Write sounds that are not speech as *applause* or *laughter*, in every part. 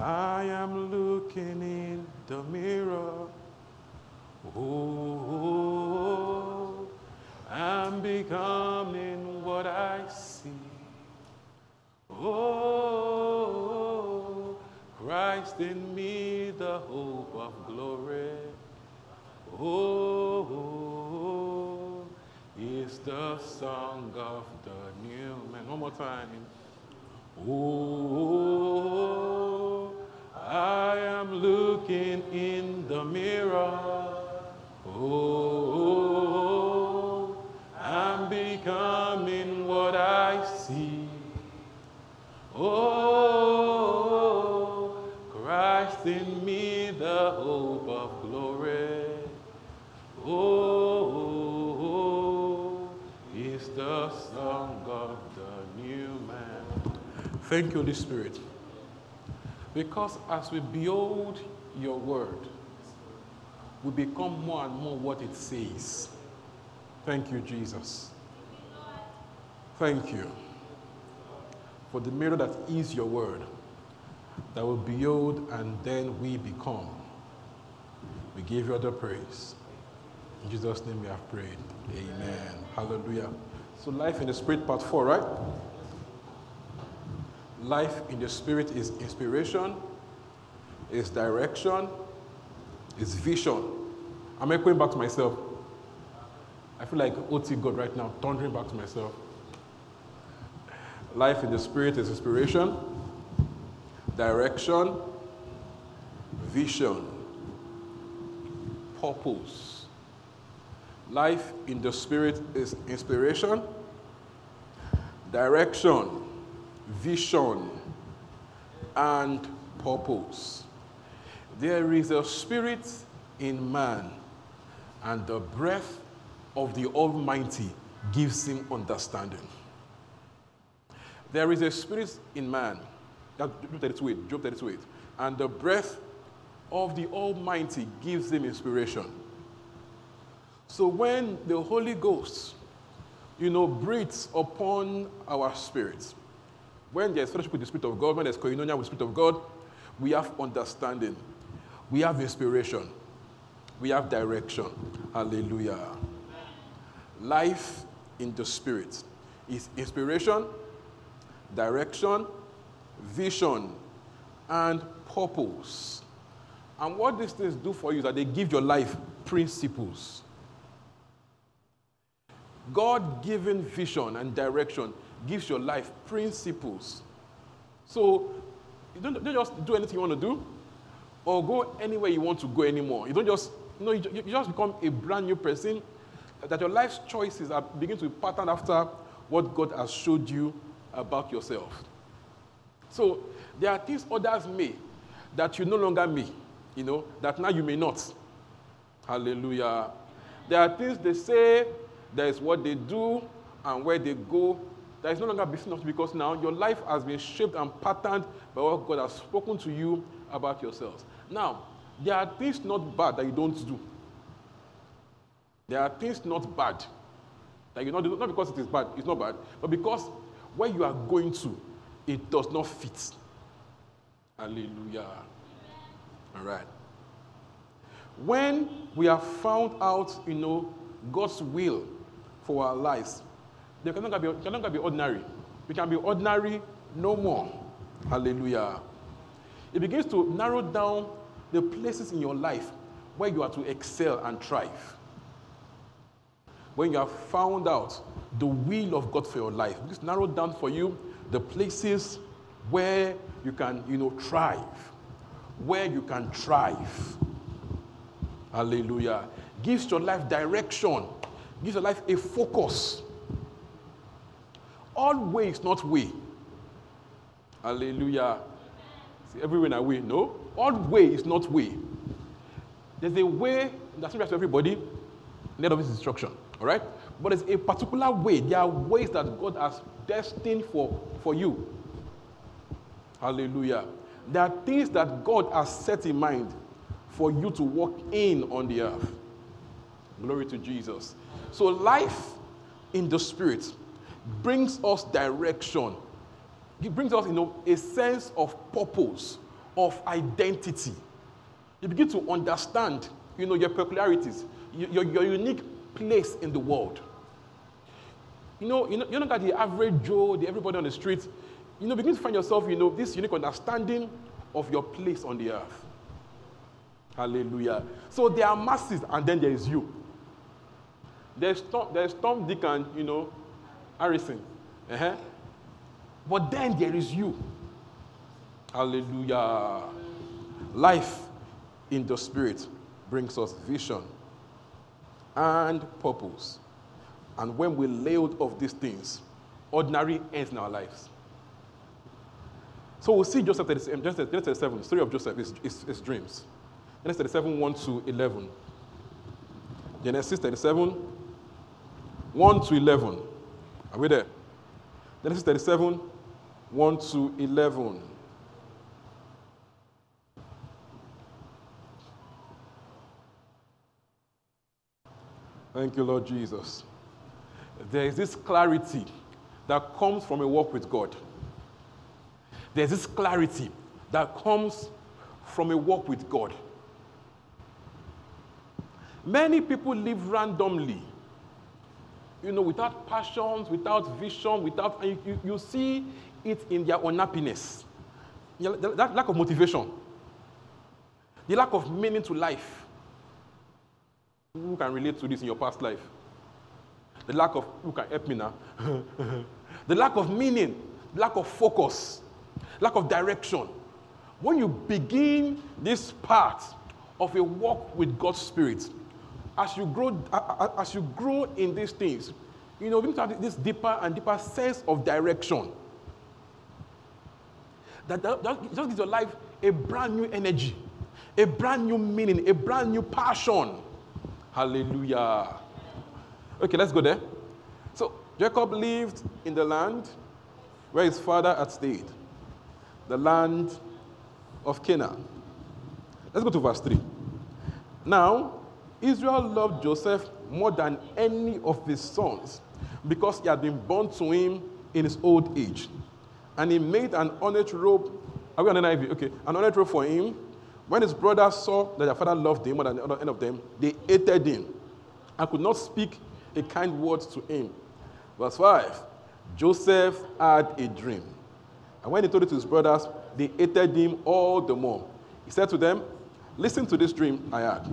I am looking in the mirror. Oh, I'm becoming what I see. Oh, Christ in me, the hope of glory. Oh, is the song of the new man. One more time. Oh, I am looking in the mirror. Oh, I'm becoming what I see. Oh, Christ in me, the hope of glory. Oh, is the song of the new man. Thank you, Holy Spirit. Because as we behold your word, we become more and more what it says. Thank you, Jesus. Thank you for the mirror that is your word, that will behold and then we become. We give you the praise. In Jesus' name we have prayed. Amen. Hallelujah. So, life in the spirit, part four, right? Life in the spirit is inspiration, is direction, is vision. I'm echoing back to myself. I feel like OT God right now, thundering back to myself. Life in the spirit is inspiration, direction, vision, purpose. Life in the spirit is inspiration, direction, vision, and purpose. There is a spirit in man, and the breath of the Almighty gives him understanding. There is a spirit in man. Job 32, Job 32, and the breath of the Almighty gives him inspiration. So when the Holy Ghost, you know, breathes upon our spirits, when there's fellowship with the Spirit of God, when there's koinonia with the Spirit of God, we have understanding, we have inspiration, we have direction. Hallelujah. Life in the Spirit is inspiration, direction, vision, and purpose. And what these things do for you is that they give your life principles. God given vision and direction gives your life principles. So you don't, don't just do anything you want to do or go anywhere you want to go anymore. You don't just, you know, you, you just become a brand new person that your life's choices are begin to pattern after what God has showed you about yourself. So there are things others may that you no longer may, you know, that now you may not. Hallelujah. There are things they say, there is what they do, and where they go. That is no longer business because now your life has been shaped and patterned by what God has spoken to you about yourselves. Now, there are things not bad that you don't do. There are things not bad that you not do, not because it is bad, it's not bad, but because where you are going to, it does not fit. Hallelujah. All right. When we have found out, you know, God's will for our lives, they can no longer be, longer be ordinary. We can be ordinary no more. Hallelujah. It begins to narrow down the places in your life where you are to excel and thrive. When you have found out the will of God for your life, it's narrowed down for you the places where you can, you know, thrive, where you can thrive. Hallelujah. Gives your life direction, gives your life a focus. All way is not way. Hallelujah. See, every way in way. No. All way is not way. There's a way that's not to everybody, net of his instruction. All right? But there's a particular way. There are ways that God has destined for, for you. Hallelujah. There are things that God has set in mind for you to walk in on the earth. Glory to Jesus. So, life in the Spirit brings us direction. It brings us, you know, a sense of purpose, of identity. You begin to understand, you know, your peculiarities, your, your unique place in the world. You know, you know, you're not like the average Joe, the everybody on the street. You know, begin to find yourself, you know, this unique understanding of your place on the earth. Hallelujah. So there are masses, and then there is you. There's Tom, there's Tom, Dick, and you know, Harrison. Uh-huh. But then there is you. Hallelujah. Life in the spirit brings us vision and purpose. And when we lay hold of these things, ordinary ends in our lives. So we'll see Joseph 37, Genesis 37, the story of Joseph is, is, is dreams. Genesis 37, 1 to 11. Genesis 37, 1 to 11. Are we there? Genesis 37, 1 to 11. Thank you, Lord Jesus. There is this clarity that comes from a walk with God. There's this clarity that comes from a walk with God. Many people live randomly, you know, without passions, without vision, without, and you, you see it in their unhappiness, that lack of motivation, the lack of meaning to life. Who can relate to this in your past life? The lack of, who can help me now? *laughs* the lack of meaning, lack of focus, lack of direction. When you begin this part of a walk with God's Spirit, as you grow, as you grow in these things, you know, you to have this deeper and deeper sense of direction. That, that, that just gives your life a brand new energy, a brand new meaning, a brand new passion. Hallelujah. Okay, let's go there. So Jacob lived in the land where his father had stayed, the land of Canaan. Let's go to verse 3. Now, Israel loved Joseph more than any of his sons because he had been born to him in his old age. And he made an ornate robe. Are we on NIV? Okay. An ornate robe for him. When his brothers saw that their father loved him more than the other end of them, they hated him and could not speak a kind word to him. Verse 5 Joseph had a dream. And when he told it to his brothers, they hated him all the more. He said to them, Listen to this dream I had.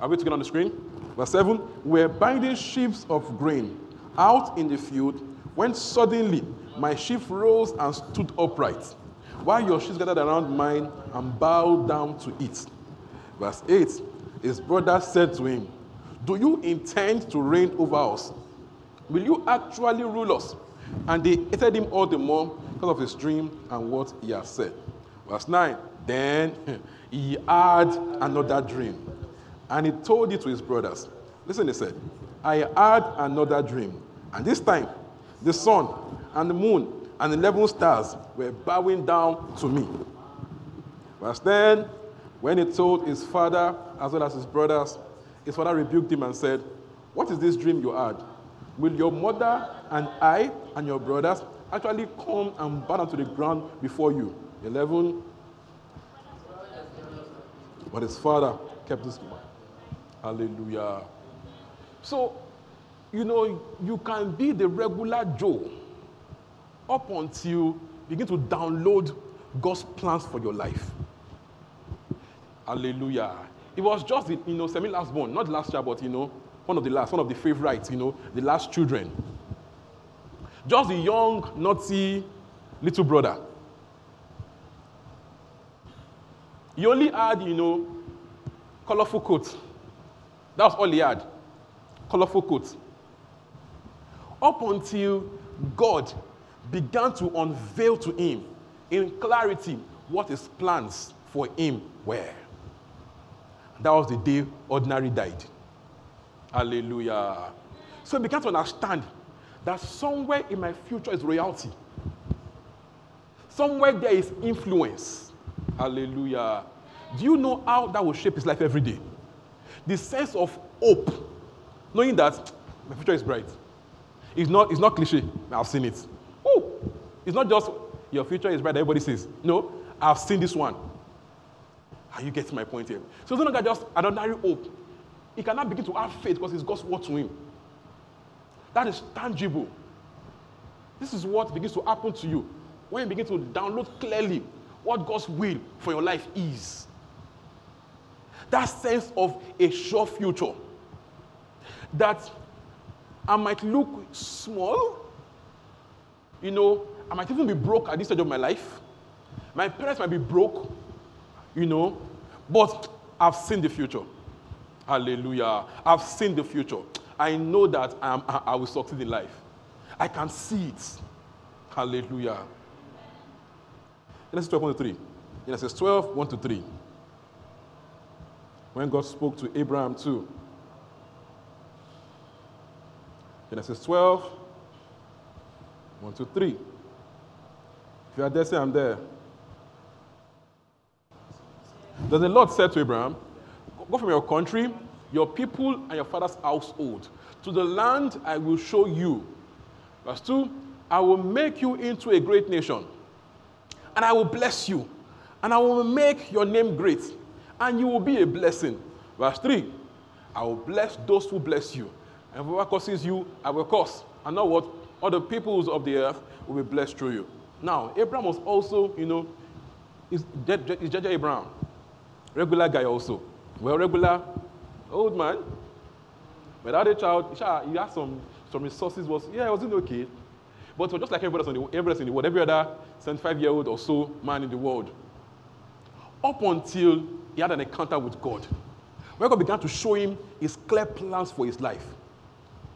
Are we together on the screen? Verse 7 We're binding sheaves of grain out in the field when suddenly my sheaf rose and stood upright, while your sheaves gathered around mine and bowed down to it. Verse 8 His brother said to him, Do you intend to reign over us? Will you actually rule us? And they hated him all the more because of his dream and what he had said. Verse 9 Then *laughs* he had another dream and he told it to his brothers. Listen, he said, I had another dream. And this time, the sun and the moon and the 11 stars were bowing down to me. Verse 10 When he told his father as well as his brothers, his father rebuked him and said, What is this dream you had? Will your mother and I and your brothers actually come and bow down to the ground before you? 11. But his father kept his mouth. Hallelujah. So, you know, you can be the regular Joe up until you begin to download God's plans for your life. Hallelujah. It was just you know, semi last born, not last child, but you know, one of the last, one of the favorites, you know, the last children. Just the young, naughty little brother. He only had, you know, colorful coat. That was all he had. Colorful coat. Up until God began to unveil to him in clarity what his plans for him were. That was the day ordinary died. Hallelujah. So he began to understand that somewhere in my future is royalty. Somewhere there is influence. Hallelujah. Do you know how that will shape his life every day? The sense of hope, knowing that my future is bright. It's not, it's not cliche. I've seen it. Ooh. It's not just your future is bright, everybody says. No, I've seen this one. Are you getting my point here? So it's no longer just an ordinary hope. He cannot begin to have faith because it's God's word to him. That is tangible. This is what begins to happen to you when you begin to download clearly what God's will for your life is. That sense of a sure future. That I might look small, you know, I might even be broke at this stage of my life. My parents might be broke, you know, but I've seen the future. Hallelujah. I've seen the future. I know that I, am, I will succeed in life. I can see it. Hallelujah. Genesis 12, 1 to 3. Genesis 12, 1 to 3. When God spoke to Abraham too. Genesis 12, 1 to 3. If you are there, say I'm there. Then the Lord said to Abraham, Go from your country, your people, and your father's household to the land I will show you. Verse 2 I will make you into a great nation, and I will bless you, and I will make your name great, and you will be a blessing. Verse 3 I will bless those who bless you, and whoever curses you, I will curse. And now what? Other the peoples of the earth will be blessed through you. Now, Abraham was also, you know, is Judge Abraham. Regular guy also. Well, regular old man. Without a child, he had some, some resources. Was yeah, it was doing okay. But just like everybody else, the, everybody else in the world, every other 75 year old or so man in the world. Up until he had an encounter with God, where God began to show him his clear plans for his life.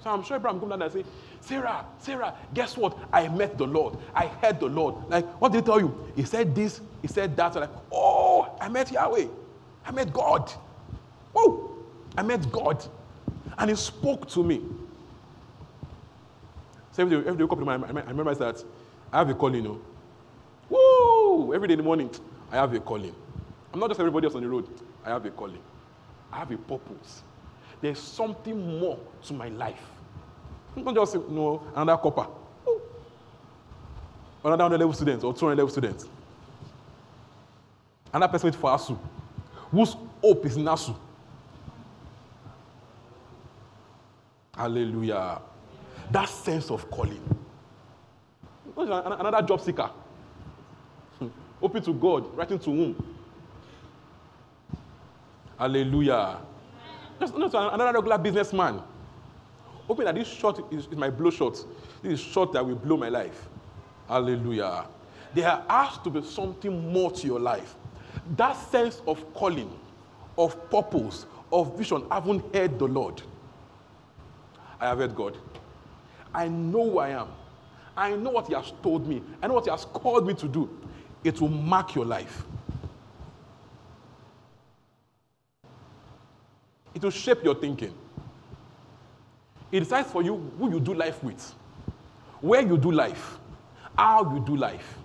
So I'm sure Abraham come down and say, Sarah, Sarah, guess what? I met the Lord. I heard the Lord. Like, what did he tell you? He said this, he said that. Like, oh, I met Yahweh. I met God. Oh, I met God. And He spoke to me. So every day, every day I wake up in morning, I remember that I have a calling, you know. Woo! Every day in the morning, I have a calling. I'm not just everybody else on the road. I have a calling. I have a purpose. There's something more to my life. Not just you know, another corper. Ooh. Another 100 level student or 200 level student. Another person with FASU whose hope is Nasu. Hallelujah. That sense of calling. Another job seeker. Hmm. Open to God, writing to whom? Hallelujah. Just, just another regular businessman. Hoping that this shot is, is my blow shot. This is shot that will blow my life. Hallelujah. There has to be something more to your life that sense of calling, of purpose, of vision, I haven't heard the Lord. I have heard God. I know who I am. I know what He has told me. I know what He has called me to do. It will mark your life. It will shape your thinking. It decides for you who you do life with, where you do life, how you do life.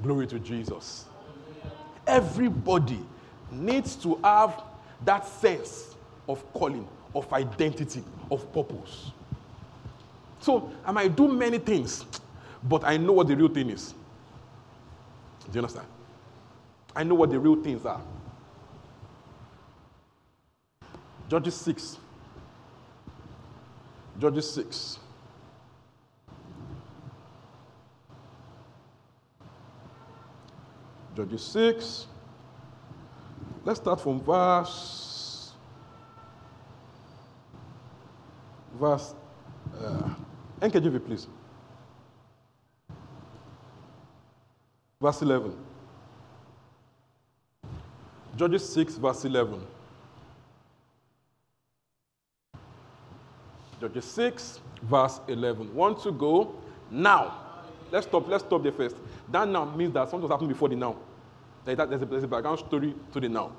Glory to Jesus. Everybody needs to have that sense of calling, of identity, of purpose. So I might do many things, but I know what the real thing is. Do you understand? I know what the real things are. Judges 6. Judges 6. Judges 6. Let's start from verse. Verse. Uh, NKJV, please. Verse 11. Judges 6, verse 11. Judges 6, verse 11. Want to go? Now. Let's stop. Let's stop there first. That now means that something was happening before the now. There's a, there's a background story to the now.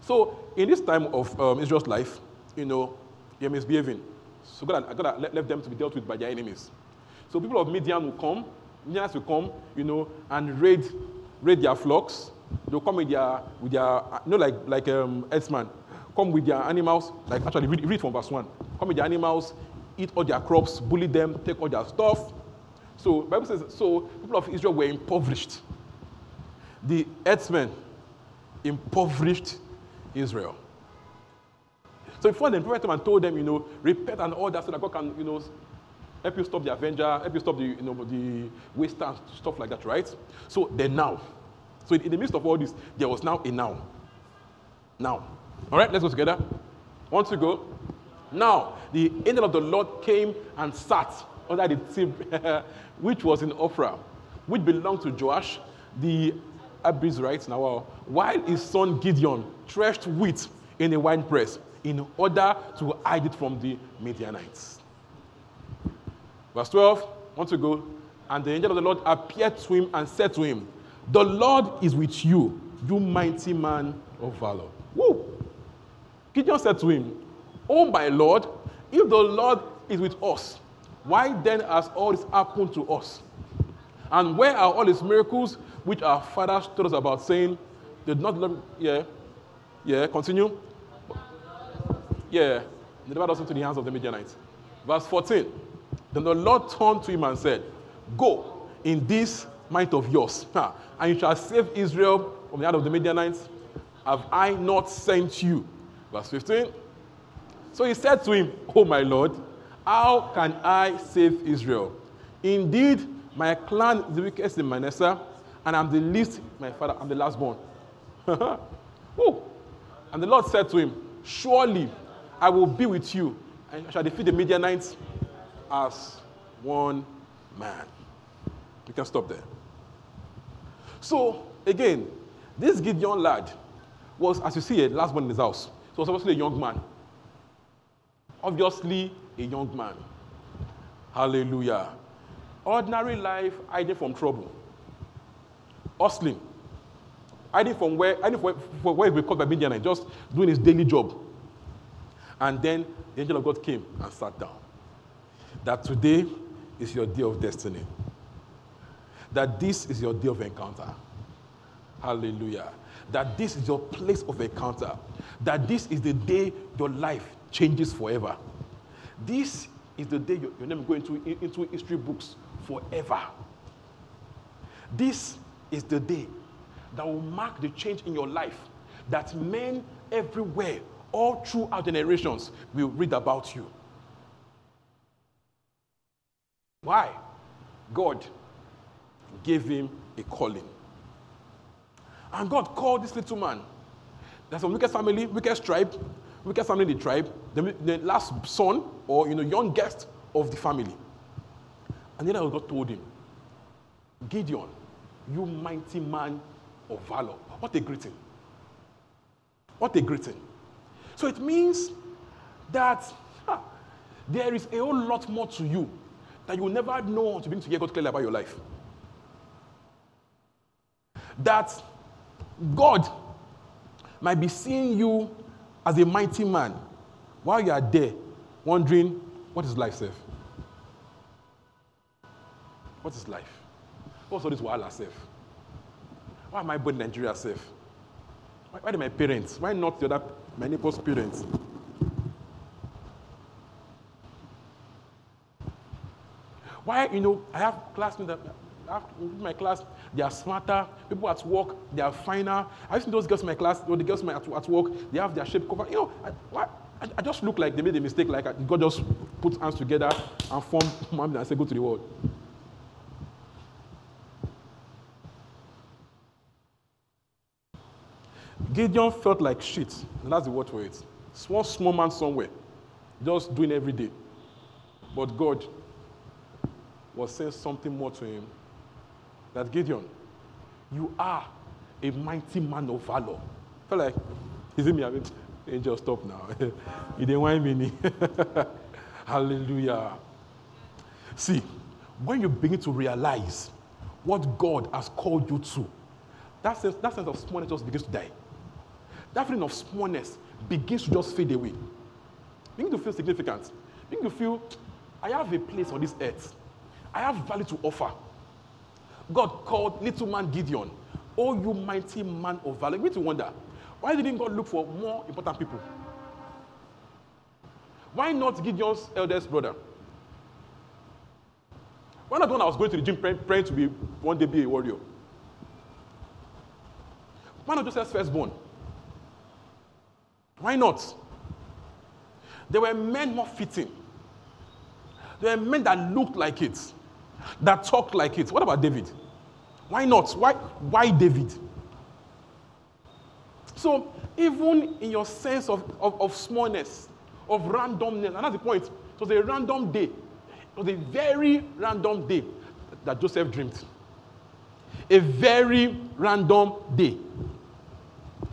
So in this time of um, Israel's life, you know, they're misbehaving. So God, God left them to be dealt with by their enemies. So people of Midian will come, Midianites will come, you know, and raid, raid their flocks. They'll come with their, with their you know, like, like um, Edsman, come with their animals, like actually read, read from verse 1. Come with their animals, eat all their crops, bully them, take all their stuff. So Bible says, so people of Israel were impoverished. The herdsmen impoverished Israel. So before the prophet and told them, you know, repent and all that so that God can, you know, help you stop the avenger, help you stop the, you know, the waster, stuff like that, right? So then now. So in, in the midst of all this, there was now a now. Now. All right, let's go together. One to go. Now, the angel of the Lord came and sat under the tree, *laughs* which was in Ophrah, which belonged to Joash, the Abiezrite, now, uh, while his son Gideon threshed wheat in a winepress in order to hide it from the Midianites. Verse 12, want to go. And the angel of the Lord appeared to him and said to him, The Lord is with you, you mighty man of valor. Woo! Gideon said to him, Oh my Lord, if the Lord is with us, why then has all this happened to us? And where are all his miracles which our fathers told us about, saying, Did not love, yeah, yeah, continue. Yeah, delivered us into the hands of the Midianites. Verse 14. Then the Lord turned to him and said, Go in this might of yours, and you shall save Israel from the hand of the Midianites. Have I not sent you? Verse 15. So he said to him, Oh my Lord, how can I save Israel? Indeed, my clan is the weakest in Manasseh, and I'm the least, my father, I'm the last born. oh. *laughs* And the Lord said to him, Surely I will be with you, and I shall defeat the Midianites as one man. You can stop there. So, again, this Gideon lad was, as you see, a last born in his house. So, was obviously a young man. Obviously, a young man. Hallelujah. Ordinary life, hiding from trouble. Hustling. Hiding from where, hiding from where, where he caught by Midianite, just doing his daily job. And then the angel of God came and sat down. That today is your day of destiny. That this is your day of encounter. Hallelujah. That this is your place of encounter. That this is the day your life changes forever. This is the day your, name going into, into history books forever. This is the day that will mark the change in your life that men everywhere, all through our generations, will read about you. Why? God gave him a calling. And God called this little man. There's a wicked family, wicked tribe, wicked family in the tribe, the, the last son or you know youngest of the family. And then God told him, Gideon, you mighty man of valor. What a greeting. What a greeting. So it means that ah, there is a whole lot more to you that you will never know to begin to hear God clearly about your life. That God might be seeing you as a mighty man while you are there wondering, what is life, self? What is life? What's all this wahala, self? Why am I born in Nigeria, self? Why, why are my parents? Why not the other, my neighbor's parents? Why, you know, I have classmates that in my class, they are smarter. People at work, they are finer. I've seen those girls in my class, or the girls my, at, at work, they have their shape covered. You know, I, I, I, just look like they made a mistake, like uh, God just put hands together and formed man and said, go to the world. Gideon felt like shit, and that's the word for it. Small, small man somewhere, just doing every day. But God was saying something more to him that Gideon, you are a mighty man of valor. I felt like, is it me? I mean, angel, stop now. *laughs* you didn't want me. *laughs* Hallelujah. See, when you begin to realize what God has called you to, that sense, that sense of smallness just begins to die. That feeling of smallness begins to just fade away. You need to feel significant. You need to feel, I have a place on this earth. I have value to offer. God called little man Gideon, Oh, you mighty man of valor. Need to wonder, why didn't God look for more important people? Why not Gideon's eldest brother? Why not the one I was going to the gym praying, praying to be one day be a warrior? Why not Joseph's firstborn? Why not? There were men more fitting. There were men that looked like it, that talked like it. What about David? Why not? Why, why David? So, even in your sense of, of, of smallness, of randomness, and that's the point, it was a random day it was a very random day that Joseph dreamed. A very random day.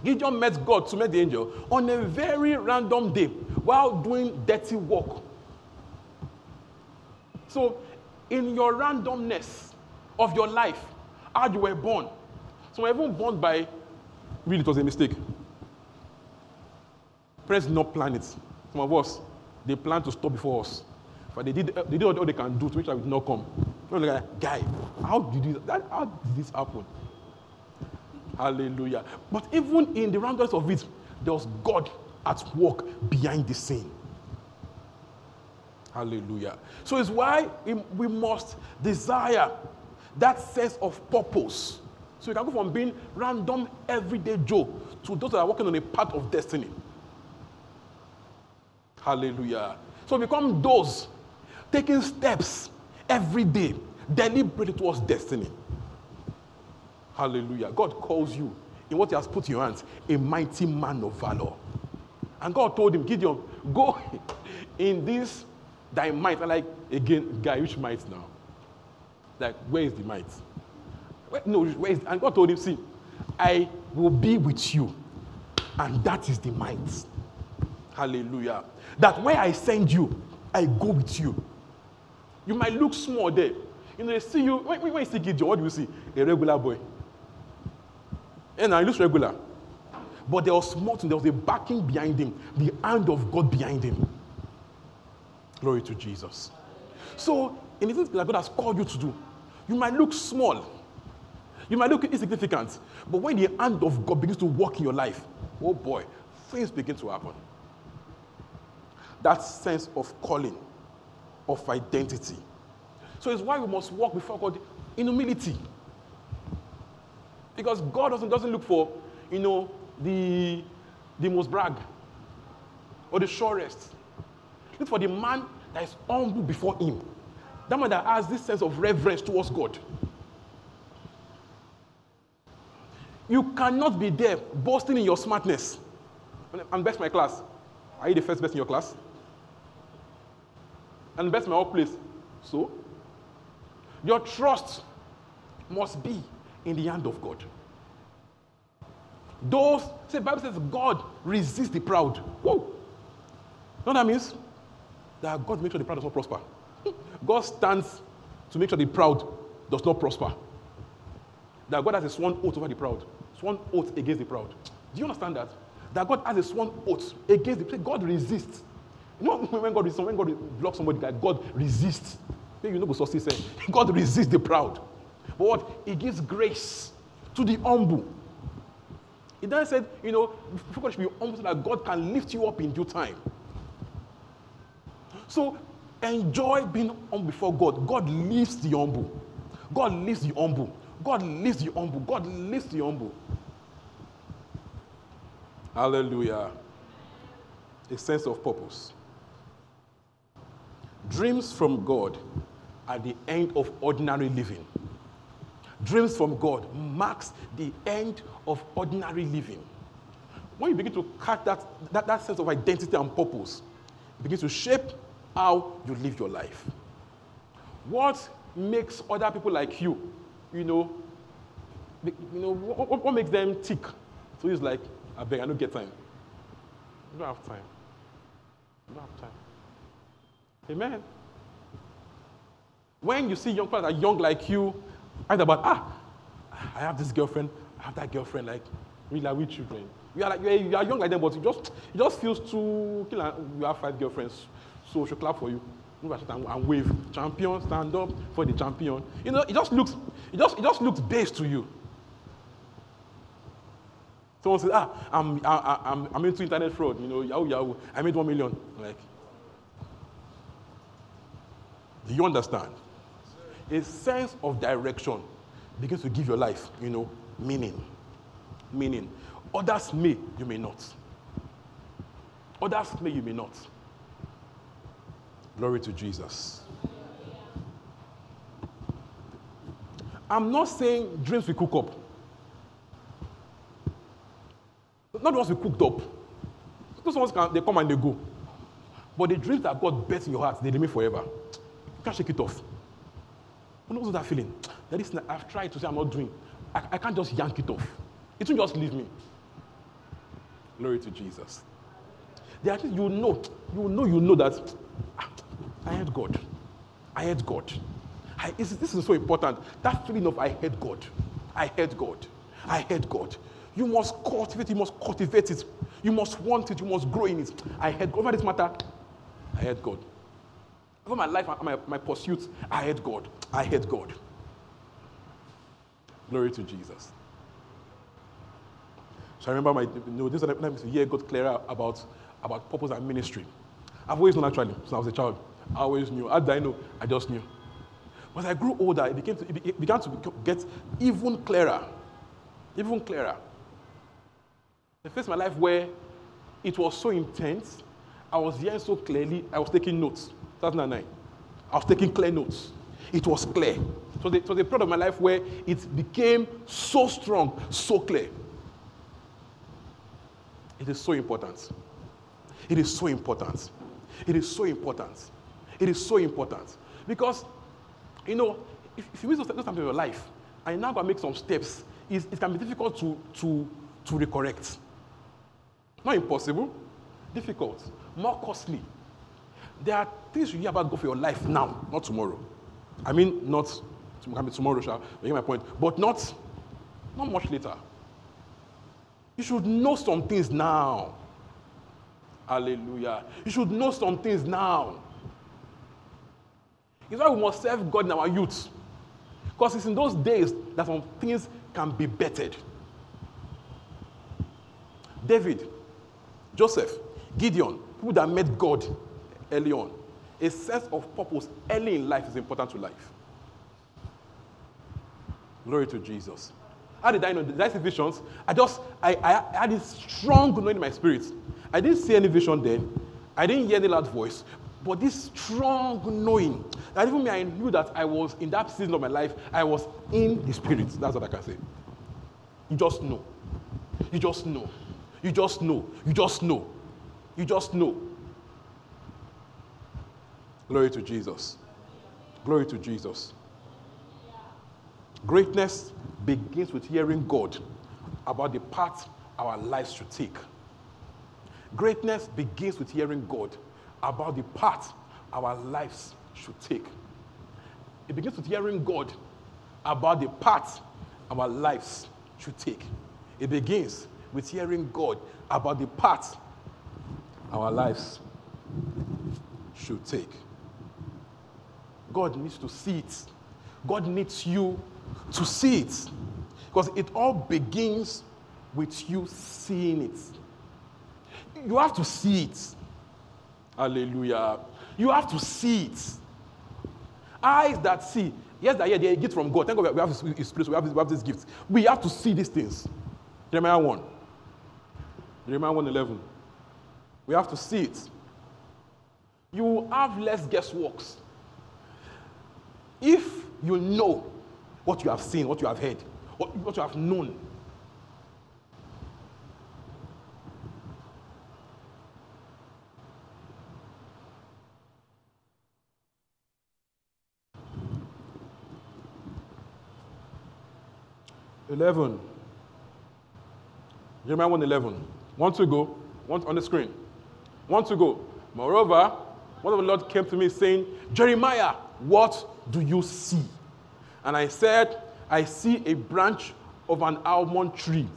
Gideon met God to meet the angel on a very random day while doing dirty work. So, in your randomness of your life, how you were born, some were even born by, really, it was a mistake. Parents did not plan it. Some of us, they plan to stop before us. But they did, uh, they did all they can do to make sure it did not come. Like, guy, how did, this, that, how did this happen? Hallelujah. But even in the randomness of it, there was God at work behind the scene. Hallelujah. So it's why we must desire that sense of purpose. So you can go from being random everyday Joe to those that are working on a path of destiny. Hallelujah. So become those taking steps every day, deliberately towards destiny. Hallelujah. God calls you in what He has put in your hands a mighty man of valor. And God told him, Gideon, go *laughs* in this thy might. And like, again, guy, which might now? Like, where is the might? Where, no, where is, and God told him, see, I will be with you. And that is the might. Hallelujah. That where I send you, I go with you. You might look small there. You know, they see you, when, when you see Gideon, what do you see? A regular boy. And now he looks regular. But there was more there was a backing behind him, the hand of God behind him. Glory to Jesus. So, in the things that God has called you to do, you might look small, you might look insignificant, but when the hand of God begins to work in your life, oh boy, things begin to happen. That sense of calling, of identity. So it's why we must walk before God in humility. Because God doesn't, doesn't look for, you know, the, the most brag or the surest. Look for the man that is humble before him. That man that has this sense of reverence towards God. You cannot be there boasting in your smartness. I'm best in my class. Are you the first best in your class? and best in my workplace. So, your trust must be in the hand of God. Those, say, Bible says God resists the proud. Whoa. You know what that means? That God makes sure the proud does not prosper. God stands to make sure the proud does not prosper. That God has a sworn oath over the proud, sworn oath against the proud. Do you understand that? That God has a sworn oath against the proud. God resists. You know, *laughs* when God, resists, when God blocks somebody, God resists. You know what say. *laughs* God resists the proud. But what? He gives grace to the humble. He then said, you know, God should be humble so that God can lift you up in due time. So enjoy being humble before God. God lifts the humble. God lifts the humble. God lifts the humble. God lifts the humble. Hallelujah. A sense of purpose. Dreams from God are the end of ordinary living. Dreams from God marks the end of ordinary living. When you begin to catch that, that, that sense of identity and purpose, it begins to shape how you live your life. What makes other people like you, you know, you know, what, what makes them tick? So he's like, I beg, I don't get time. You don't have time. You don't have time. Amen. When you see young people that are young like you, Either about, ah, I have this girlfriend, I have that girlfriend, like, we like we children. You are like you are, you are young like them, but you just it just feels too. You have five girlfriends, so she should clap for you. Move and, and wave. Champion, stand up for the champion. You know, it just looks it just it just looks base to you. Someone says, ah, I'm, I, I'm, I'm into internet fraud, you know, yahoo, yahoo. I made one million. Like, do you understand? A sense of direction begins to give your life, you know, meaning. Meaning. Others may, you may not. Others may, you may not. Glory to Jesus. I'm not saying dreams we cook up. Not the ones we cooked up. Those ones can, they come and they go. But the dreams that God bet in your heart, they remain forever. You can't shake it off. You know that feeling? That is, I've tried to say I'm not doing. I, I can't just yank it off. It won't just leave me. Glory to Jesus. There are you know, you know, you know that I had God. I had God. I, this is so important. That feeling of I had God. I had God. I had God. You must cultivate, you must cultivate it. You must want it, you must grow in it. I had God. Over this matter, I had God. Over my life, my, my pursuits, I had God. I had God. Glory to Jesus. So I remember my, you know, this time to hear God clearer about, about purpose and ministry. I've always known actually, since I was a child. I always knew. How did I know? I just knew. But I grew older, it, became to, it began to get even clearer. Even clearer. The phase of my life where it was so intense, I was hearing so clearly, I was taking notes. 2009. I was taking clear notes. It was clear. So it was a period of my life where it became so strong, so clear. It is so important. It is so important. It is so important. It is so important. Because, you know, if, if you miss those times in your life and you now go make some steps, it, can be difficult to, to, to recorrect. Not impossible, difficult, more costly. There are things you hear about God for your life now, not tomorrow. I mean, not can be tomorrow, shall you get my point? But not, not much later. You should know some things now. Hallelujah. You should know some things now. It's why we must serve God in our youth. Because it's in those days that some things can be bettered. David, Joseph, Gideon, people that met God early on. A sense of purpose early in life is important to life. Glory to Jesus. How did I know? Did I see visions? I just, I, I, I had this strong knowing in my spirit. I didn't see any vision then. I didn't hear any loud voice. But this strong knowing that even me, I knew that I was in that season of my life, I was in the spirit. That's what I can say. You just know. You just know. You just know. You just know. You just know. Glory to Jesus. Glory to Jesus. Greatness begins with hearing God about the path our lives should take. Greatness begins with hearing God about the path our lives should take. It begins with hearing God about the path our lives should take. It begins with hearing God about the path our lives should take. God needs to see it. God needs you to see it. Because it all begins with you seeing it. You have to see it. Hallelujah. You have to see it. Eyes that see. Yes, that yeah, they get from God. Thank God we have His spirit, we have, we have this gift. We have to see these things. Jeremiah 1. Jeremiah 1 11. We have to see it. You have less guessworks. If you know what you have seen, what you have heard, what, what you have known, Eleven. Jeremiah 1 11. Want to go? Want on the screen. Want to go. Moreover, one of the Lord came to me saying, Jeremiah, what do you see? And I said, I see a branch of an almond tree.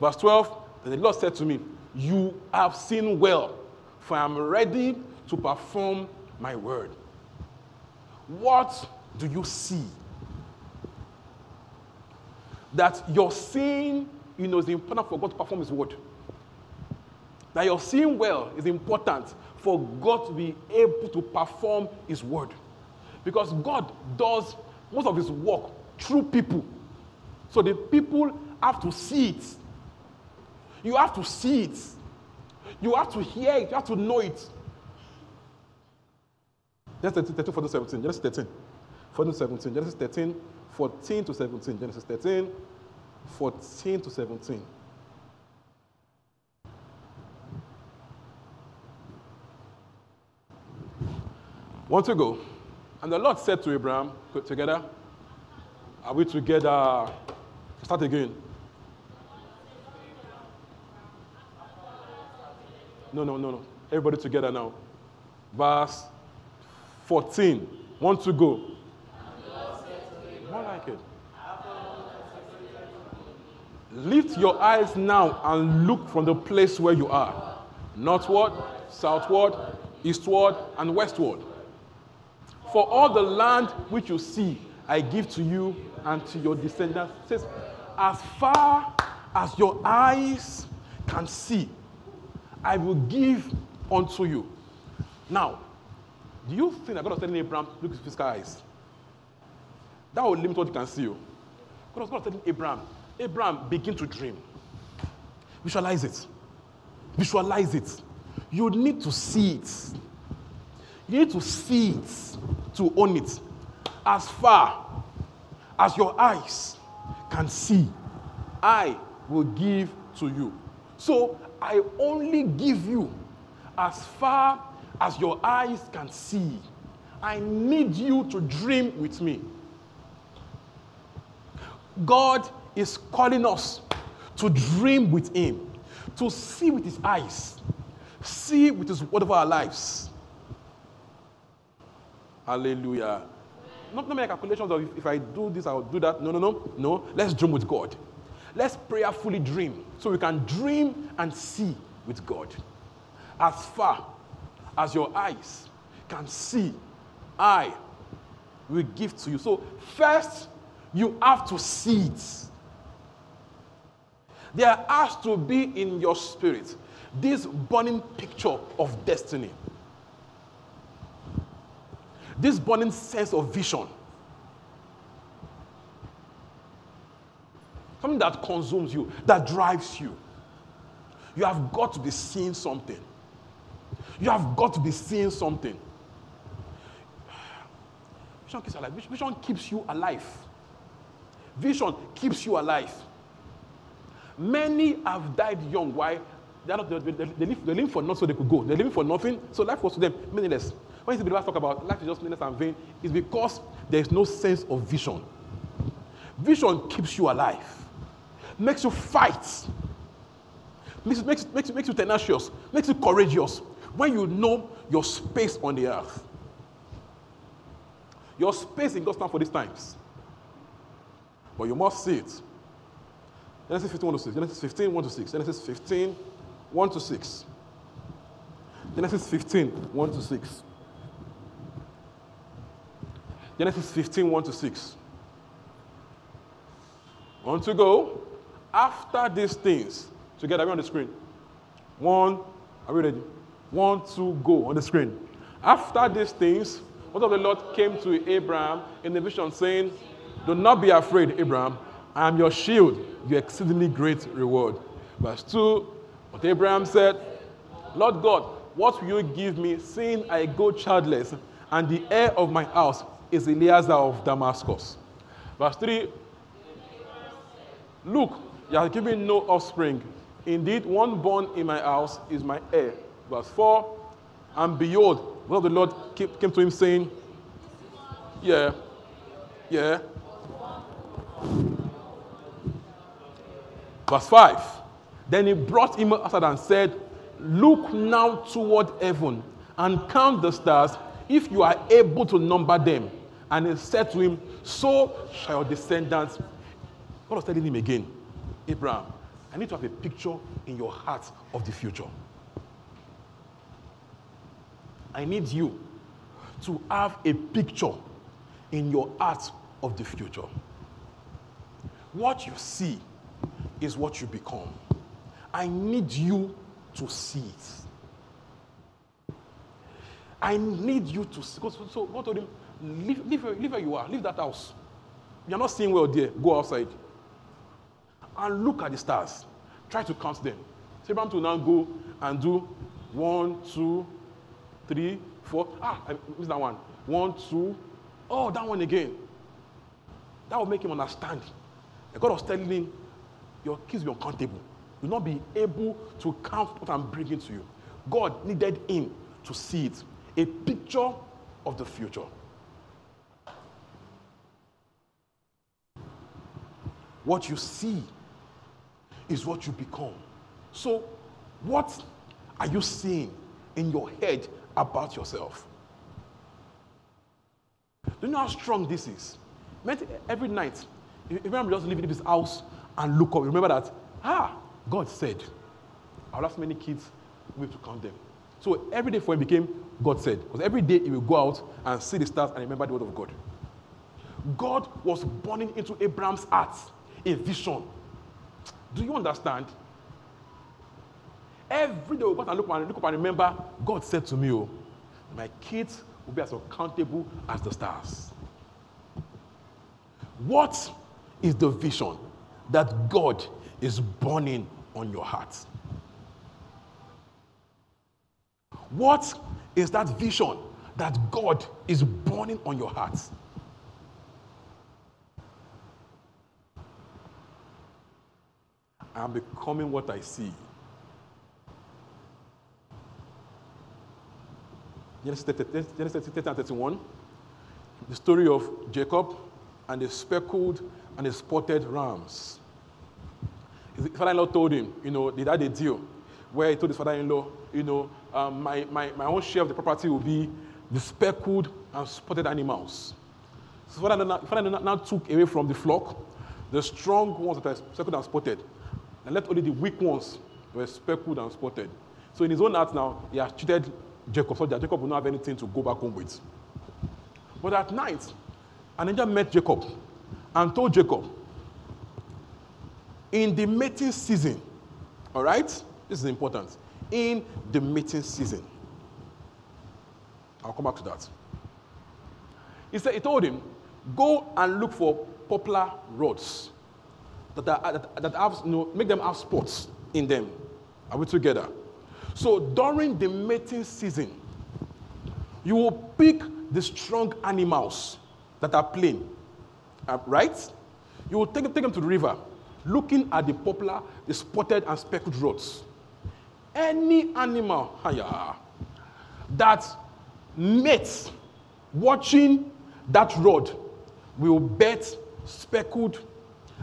Verse 12, then the Lord said to me, You have seen well, for I am ready to perform my word. What do you see? That your seeing, you know, is important for God to perform His word. That your seeing well is important for God to be able to perform His word. Because God does most of His work through people. So the people have to see it. You have to see it. You have to hear it. You have to know it. Genesis 13, 14 17. Genesis 13, 14 17. Genesis 13, 14 to 17. Genesis 13, 14 to 17. Want to go. And the Lord said to Abraham, together, are we together? Start again. No, no, no, no. Everybody together now. Verse 14. Want to go. More like it. Lift your eyes now and look from the place where you are northward, southward, eastward, and westward. For all the land which you see, I give to you and to your descendants. Says, as far as your eyes can see, I will give unto you. Now, do you think that God was telling Abraham, look at his eyes? That will limit what you can see. Oh. God was, God was telling Abraham, Abraham, begin to dream. Visualize it. Visualize it. You need to see it. You need to see it to own it. As far as your eyes can see, I will give to you. So I only give you as far as your eyes can see. I need you to dream with me. God is calling us to dream with Him, to see with His eyes, see with His word of our lives. Hallelujah. Not, not calculations of if, if I do this, I'll do that. No, no, no. No. Let's dream with God. Let's prayerfully dream so we can dream and see with God. As far as your eyes can see, I will give to you. So, first, you have to see it. There has to be in your spirit this burning picture of destiny, this burning sense of vision. Something that consumes you, that drives you. You have got to be seeing something. You have got to be seeing something. Vision keeps, alive. Vision keeps you alive. Vision keeps you alive. Many have died young. Why? They, they, they, they, live, they live for nothing so they could go. They're living for nothing, so life was to them meaningless. When you see believers talk about life is just meaningless and vain, it's because there is no sense of vision. Vision keeps you alive, makes you fight, makes, makes, makes, makes you tenacious, makes you courageous when you know your space on the earth. Your space in God's time for these times. But you must see it. Genesis 15, 1 to 6. Genesis 15, 1 to 6. Genesis 15, 1 to 6. Genesis 15, 1 to 6. Genesis 15, 1 to 6. On to go. After these things, together, we on the screen. One, are we ready? One, two, go on the screen. After these things, what of the Lord came to Abraham in the vision, saying, Do not be afraid, Abraham. I am your shield, your exceedingly great reward. Verse 2 But Abraham said, Lord God, what will you give me, seeing I go childless, and the heir of my house is Eliezer of Damascus? Verse 3 Look, you have given no offspring. Indeed, one born in my house is my heir. Verse 4 And behold, of the Lord came to him saying, Yeah, yeah. Verse 5 Then he brought him outside and said, Look now toward heaven and count the stars if you are able to number them. And he said to him, So shall your descendants God was telling him again, Abraham, I need to have a picture in your heart of the future. I need you to have a picture in your heart of the future. What you see is what you become. I need you to see it. I need you to see. So, so God told him, leave, leave, leave where you are, leave that house. You're not seeing well there, go outside. And look at the stars. Try to count them. So Abraham to now go and do one, two, three, four. Ah, I missed that one. One, two. Oh, that one again. That will make him understand. And God was telling him, your kids will be uncountable. You will not be able to count what I'm bringing to you. God needed him to see it. A picture of the future. What you see is what you become. So, what are you seeing in your head about yourself? Do you know how strong this is? Every night, if I'm just leaving this house and look up, remember that, ah, God said, I'll ask many kids, we to count them. So every day for him became God said. Because every day he will go out and see the stars and remember the word of God. God was burning into Abraham's heart a vision. Do you understand? Every day we go and look, and look up and remember, God said to me, oh, my kids will be as accountable as the stars. What is the vision that God is burning on your heart? What is that vision that God is burning on your heart? I'm becoming what I see. Genesis 31, the story of Jacob and the speckled and the spotted rams. His father-in-law told him, you know, they had a deal where he told his father-in-law, you know, um, my, my, my own share of the property will be the speckled and spotted animals. So father-in-law, father-in-law now took away from the flock the strong ones that are speckled and spotted, and left only the weak ones were speckled and spotted. So in his own heart now, he has cheated Jacob so that Jacob will not have anything to go back home with. But at night, an angel met Jacob and told Jacob, in the mating season, all right? This is important. In the mating season. I'll come back to that. He said, he told him, go and look for poplar rods that, are, that, that have, you know, make them have spots in them. Are we together? So during the mating season, you will pick the strong animals that are plain, uh, right? You will take, take them to the river, looking at the poplar, the spotted and speckled rods. Any animal higher that mates watching that rod will bet speckled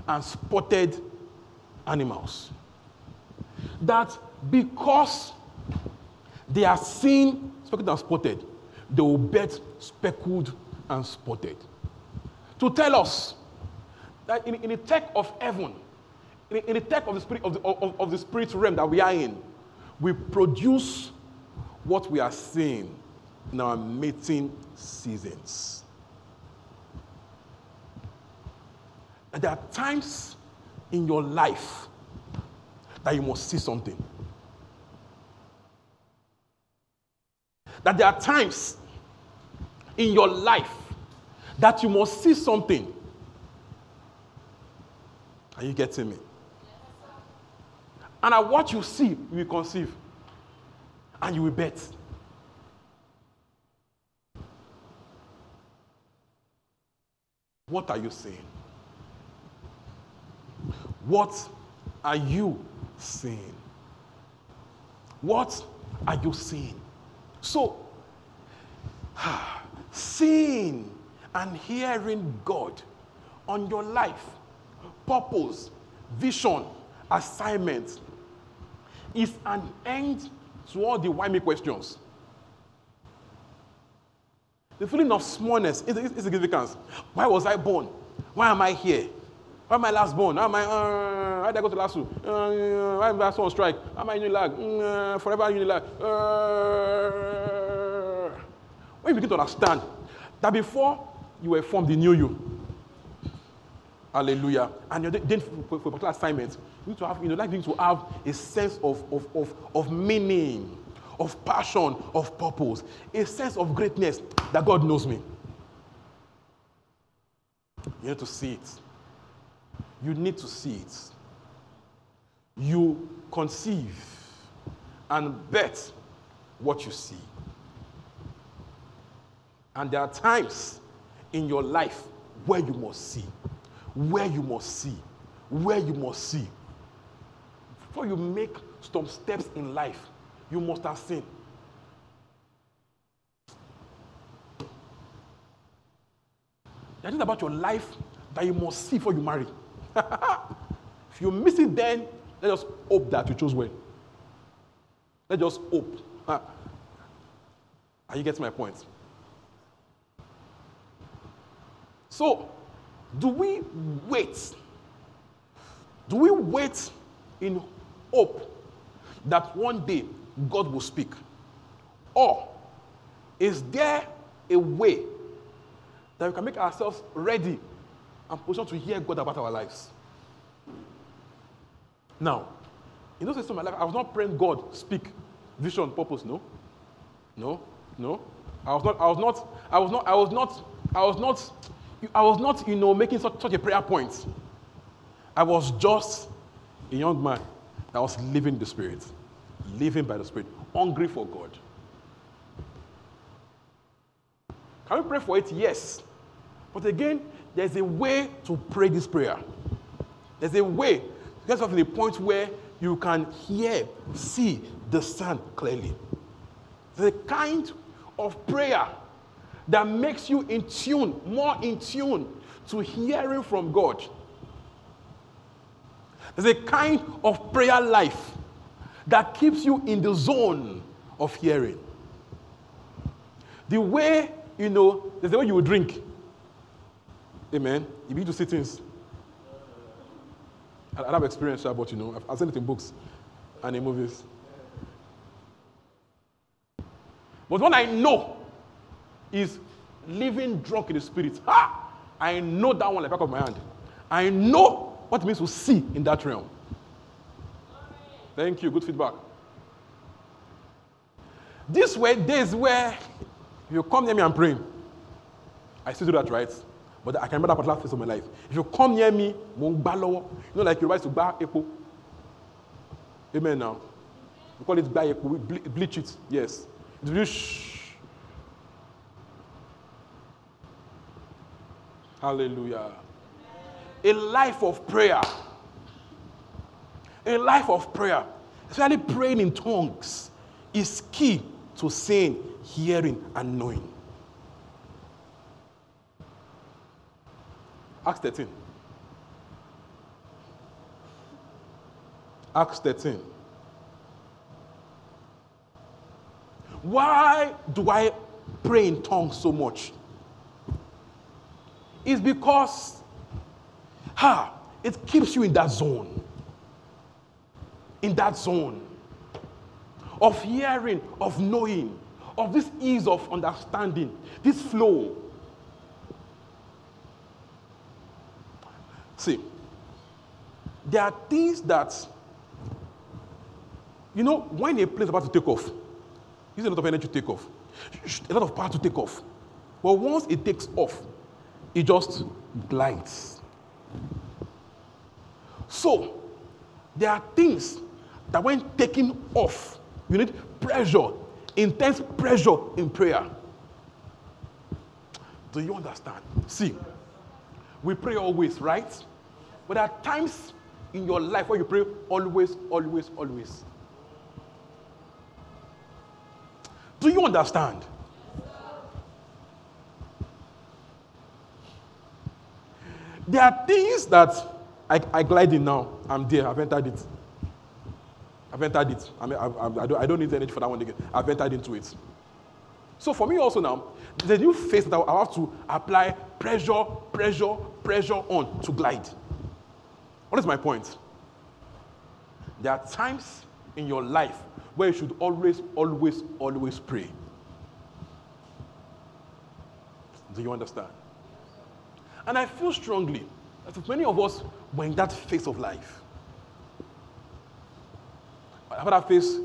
and spotted animals. That because they are seen speckled and spotted, they will bet speckled and spotted. To tell us that in, in the tech of heaven, in, in the tech of the, spirit, of, the, of, of the spirit realm that we are in, we produce what we are seeing in our mating seasons. And there are times in your life that you must see something. That there are times in your life that you must see something. Are you getting me? And at what you see, you will conceive. And you will bet. What are you saying? What are you seeing? What are you seeing? So, *sighs* seeing and hearing God on your life, purpose, vision, assignment is an end to all the why me questions. The feeling of smallness is insignificance. Why was I born? Why am I here? Why am I last born? Why my uh, why did I go to last? Uh, why my LASU on strike? Why my Unilag? Uh, forever Unilag. Uh, when you begin to understand that before you were formed, he knew you. Hallelujah. And then for, for particular assignment, you need to have, you know, like you need to have a sense of, of, of, of meaning, of passion, of purpose, a sense of greatness that God knows me. You need to see it. You need to see it. You conceive and bet what you see. And there are times in your life where you must see, where you must see, where you must see. Before you make some steps in life, you must have seen. There's about your life that you must see before you marry. *laughs* if you miss it then, let us hope that you chose well. Let us hope. *laughs* Are you getting my point? So, do we wait? Do we wait in hope that one day God will speak? Or is there a way that we can make ourselves ready and positioned to hear God about our lives? Now, in those days of my life, I was not praying God speak vision, purpose. No, no, no. I was not. I was not. I was not. I was not. I was not I was not, you know, making such, such a prayer point. I was just a young man that was living the Spirit, living by the Spirit, hungry for God. Can we pray for it? Yes. But again, there's a way to pray this prayer. There's a way to get to the point where you can hear, see, discern clearly. The kind of prayer that makes you in tune, more in tune to hearing from God. There's a kind of prayer life that keeps you in the zone of hearing. The way, you know, there's the way you will drink. Amen. You need to see things. I, have experience, but you know, I've, I've seen it in books and in movies. But when I know is living drunk in the spirit. Ha! I know that one like back of my hand. I know what it means to see in that realm. Thank you. Good feedback. This way, days where you come near me and pray. I still do that, right? But I can remember that particular phase of my life. If you come near me, you know, like you rise to bar epo. Amen. Now, we call it epo. Bleach it. Yes. It's really shh. Hallelujah. A life of prayer. A life of prayer, especially praying in tongues, is key to seeing, hearing, and knowing. Acts 13. Acts 13. Why do I pray in tongues so much? Is because ha, it keeps you in that zone. In that zone of hearing, of knowing, of this ease of understanding, this flow. See, there are things that, you know, when a plane is about to take off, there's a lot of energy to take off, a lot of power to take off. But once it takes off, it just glides. So, there are things that when taken off, you need pressure, intense pressure in prayer. Do you understand? See, we pray always, right? But there are times in your life where you pray always, always, always. Do you understand? There are things that I, I glide in now. I'm there. I've entered it. I've entered it. I, mean, I, I, I, don't, I don't need energy for that one again. I've entered into it. So for me also now, there's a new phase that I have to apply pressure, pressure, pressure on to glide. What is my point? There are times in your life where you should always, always, always pray. Do you understand? And I feel strongly that many of us were in that phase of life. I've that phase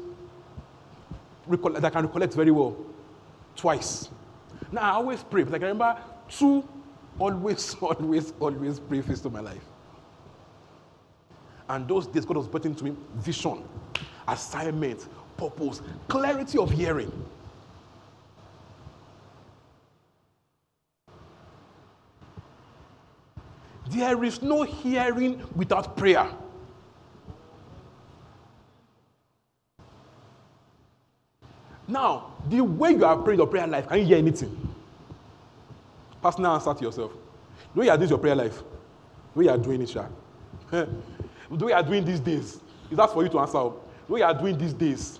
that I can recollect very well twice. Now I always pray, but I remember two always, *laughs* always, always pray face to my life. And those days, God was putting to me vision, assignment, purpose, clarity of hearing. There is no hearing without prayer. Now, the way you are praying your prayer life, can you hear anything? Personal answer to yourself. The way you are doing your prayer life, the way you are doing it, Sha. *laughs* the way you are doing these days, is that for you to answer? The way you are doing these days,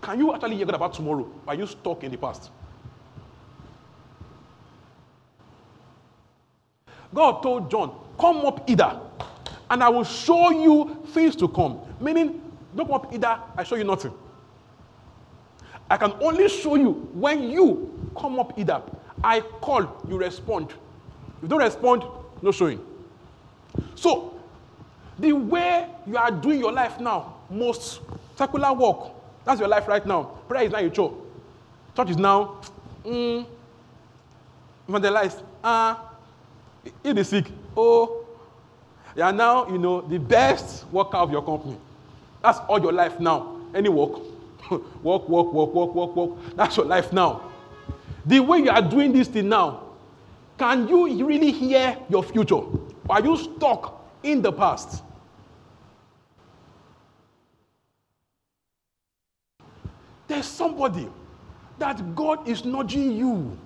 can you actually hear God about tomorrow? Are you stuck in the past? God told John, Come up hither, and I will show you things to come. Meaning, don't come up hither, I show you nothing. I can only show you when you come up hither. I call, you respond. If you don't respond, no showing. So, the way you are doing your life now, most secular work, that's your life right now. Prayer is not your church. Church is now, mm, evangelize, ah, uh, heal the sick. Oh, you are now, you know, the best worker of your company. That's all your life now. Any work. *laughs* work, work, work, work, walk, walk. That's your life now. The way you are doing this thing now, can you really hear your future? Are you stuck in the past? There's somebody that God is nudging you.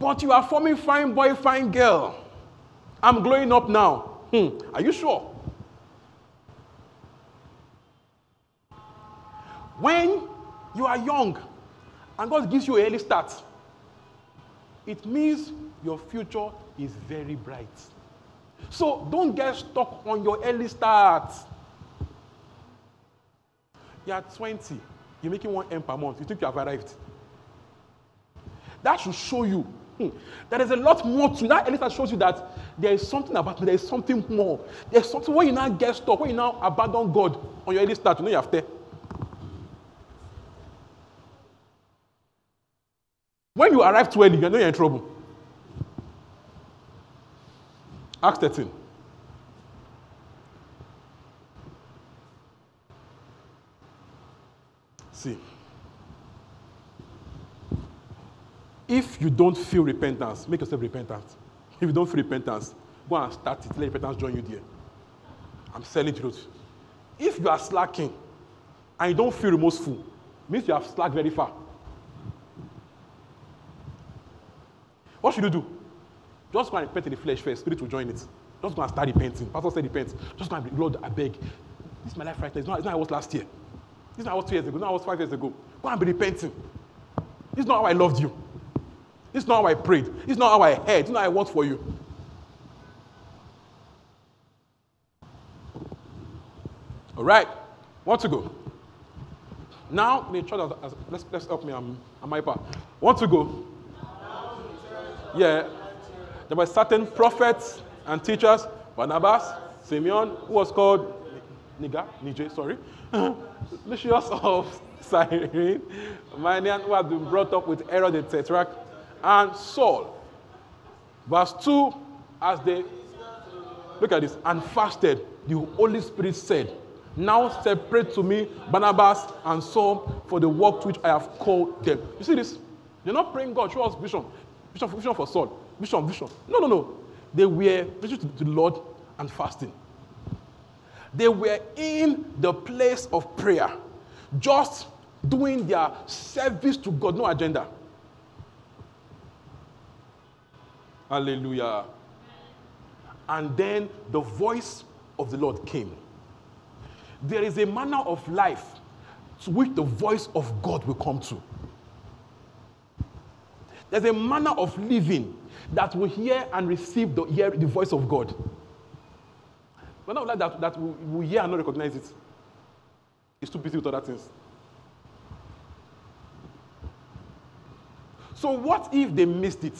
But you are forming fine boy, fine girl. I'm glowing up now. Hmm. Are you sure? When you are young and God gives you early start, it means your future is very bright. So don't get stuck on your early start. You are 20, you're making one M per month, you think you have arrived. That should show you there is a lot more to that. Start shows you that there is something about me, there is something more. There's something when you now get stuck, when you now abandon God on your early start, you know you have to. When you arrive too early, you know you're in trouble. Acts 13. See. If you don't feel repentance, make yourself repentant. If you don't feel repentance, go and start it. Let repentance join you there. I'm selling truth. If you are slacking and you don't feel remorseful, means you have slacked very far. What should you do? Just go and repent in the flesh first. Spirit will join it. Just go and start repenting. Pastor said repent. Just go and Lord, I beg. This is my life right now. It's not, it's not how I was last year. This is not how I was two years ago. Not how I was five years ago. Go and be repenting. This is not how I loved you. This is not how I prayed. This is not how I heard. This is not how I worked for you. All right. Want to go? Now, the church, let's, let's help me. I'm, I'm my part. Want to go? Yeah. There were certain prophets and teachers, Barnabas, Simeon, who was called Niger, Niger, sorry, *laughs* Lucius of Cyrene, Manaen, who had been brought up with Herod the Tetrarch, and Saul. Verse 2, as they, look at this, and fasted, the Holy Spirit said, Now separate to me Barnabas and Saul for the work to which I have called them. You see this? They're not praying God, show us vision. Vision vision for Saul. Vision, vision. No, no, no. They were vision to the Lord and fasting. They were in the place of prayer, just doing their service to God, no agenda. Hallelujah. And then the voice of the Lord came. There is a manner of life to which the voice of God will come to. There's a manner of living that will hear and receive the, hear the voice of God. But not like that, that we, we hear and not recognize it. It's too busy with other things. So what if they missed it?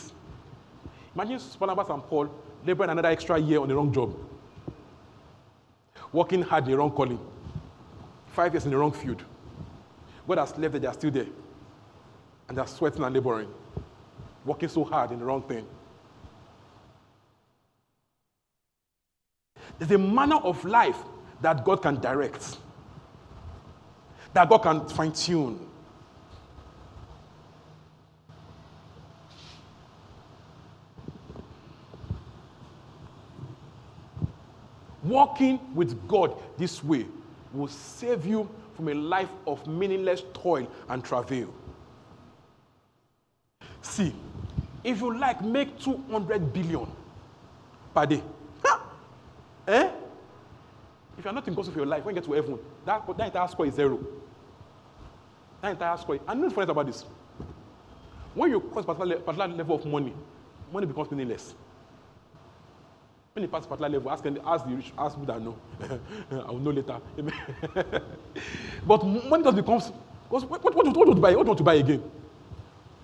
Imagine Barnabas and Paul laboring another extra year on the wrong job, working hard in the wrong calling, five years in the wrong field. God has left that they are still there, and they are sweating and laboring, working so hard in the wrong thing. There's a manner of life that God can direct, that God can fine tune. Walking with God this way will save you from a life of meaningless toil and travail. See, if you like, make 200 billion per day. Eh? If you're not in of your life, when you get to heaven, that, that entire score is zero. That entire score. And know funny about this. When you cross a particular, particular level of money, money becomes meaningless. When you pass a particular level, ask, ask the rich, ask people that know. *laughs* I will know later. *laughs* but money just becomes. What, what, what, what, do you want to buy? What do you want to buy again?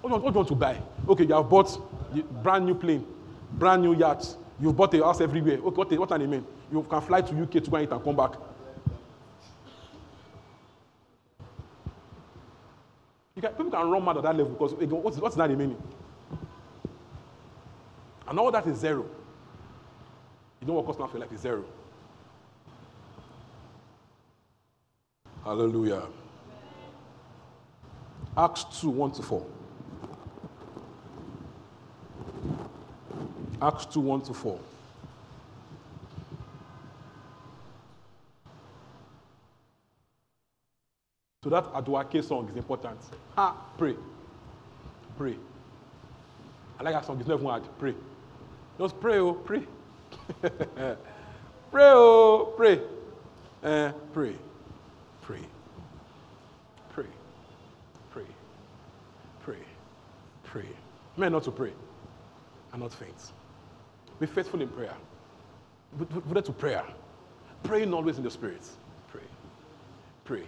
What do, you, what do you want to buy? Okay, you have bought the brand new plane, brand new yacht. You've bought a house everywhere. Okay, what, what it mean? You can fly to UK to go and eat and come back. Can, people can run mad at that level because what's, what's that meaning? And all that is zero. You don't work customer for life is zero. Hallelujah. Acts 2 1 to 4. Acts 2 1 to 4. So that Aduake song is important. Ah, pray. Pray. I like that song. It's not even hard. Pray. Just pray, oh, pray. *laughs* pray, oh, pray. Uh, pray. Pray. Pray. Pray. Pray. Pray. Men not to pray and not faint. Be faithful in prayer. Devoted to prayer. Praying always in the spirit. Pray. Pray.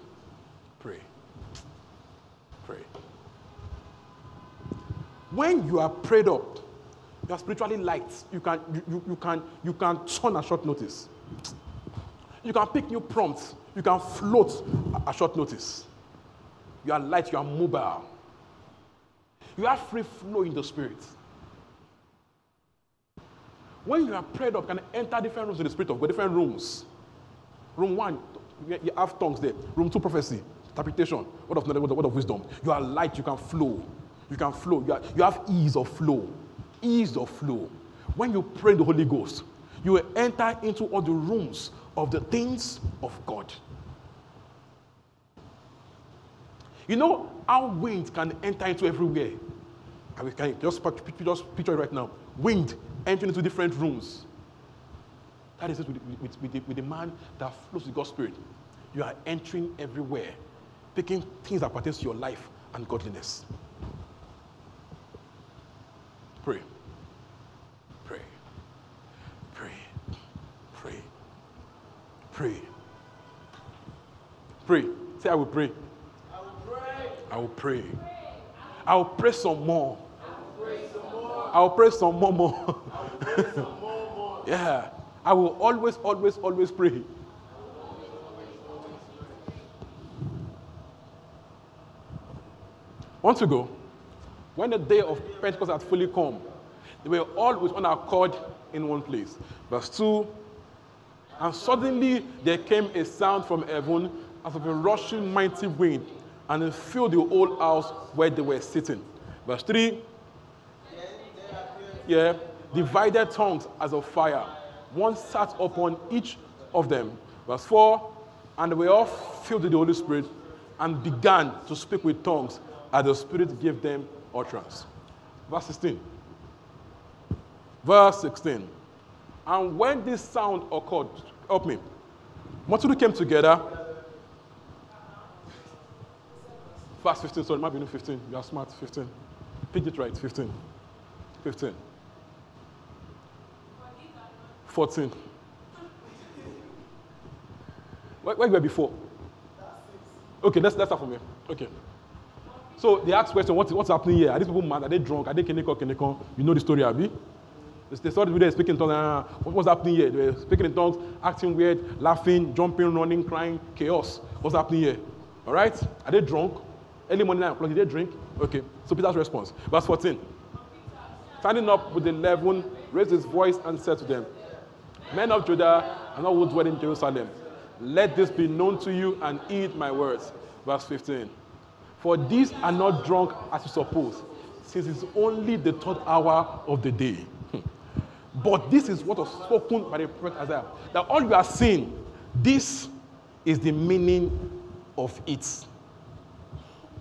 Pray. Pray. When you are prayed up, you are spiritually light. You can, you, you, can, you can turn at short notice. You can pick new prompts. You can float at short notice. You are light, you are mobile. You have free flow in the spirit. When you are prayed up, can enter different rooms in the spirit of God, different rooms. Room one, you have tongues there. Room two, prophecy, interpretation, word of knowledge, word of wisdom. You are light, you can flow. You can flow. You, are, you have ease of flow ease of flow. When you pray the Holy Ghost, you will enter into all the rooms of the things of God. You know how wind can enter into everywhere. I can just, just picture it right now. Wind entering into different rooms. That is it with, with, with, the, with the man that flows with God's Spirit. You are entering everywhere, picking things that pertain to your life and godliness. Pray. Pray. Pray. Pray. Pray. Pray. Say, I will pray. I will pray. I will pray. Some more. I will pray some more. I will pray some more, more. *laughs* yeah. I will always, always, always pray. Want to go? When the day of Pentecost had fully come, they were all with one accord in one place. Verse 2 And suddenly there came a sound from heaven as of a rushing mighty wind, and it filled the whole house where they were sitting. Verse 3 Yeah, divided tongues as of fire. One sat upon each of them. Verse 4 And they were all filled with the Holy Spirit and began to speak with tongues as the Spirit gave them utterance. Verse 16. Verse 16. And when this sound occurred, help me. Multitude came together. Verse 15, sorry, might be 15. You are smart, 15. Pick it right. 15. 15. 14. Where, where were before? Okay, let's, let's start from here. Okay. So they ask question, what, what's happening here? Are these people mad? Are they drunk? Are they kineko, kineko? You know the story, Abby? They saw the video speaking in tongues. Uh, what was happening here? They were speaking in tongues, acting weird, laughing, jumping, running, crying, chaos. What's happening here? All right? Are they drunk? Early morning, 9 o'clock, did they drink? Okay. So Peter's response. Verse 14. Standing up with the eleven, raised his voice and said to them, Men of Judah and all who dwell in Jerusalem, let this be known to you and heed my words. Verse 15. For these are not drunk as you suppose, since it's only the third hour of the day. Hmm. but this is what was spoken by the prophet Isaiah. That all you are seeing, this is the meaning of it.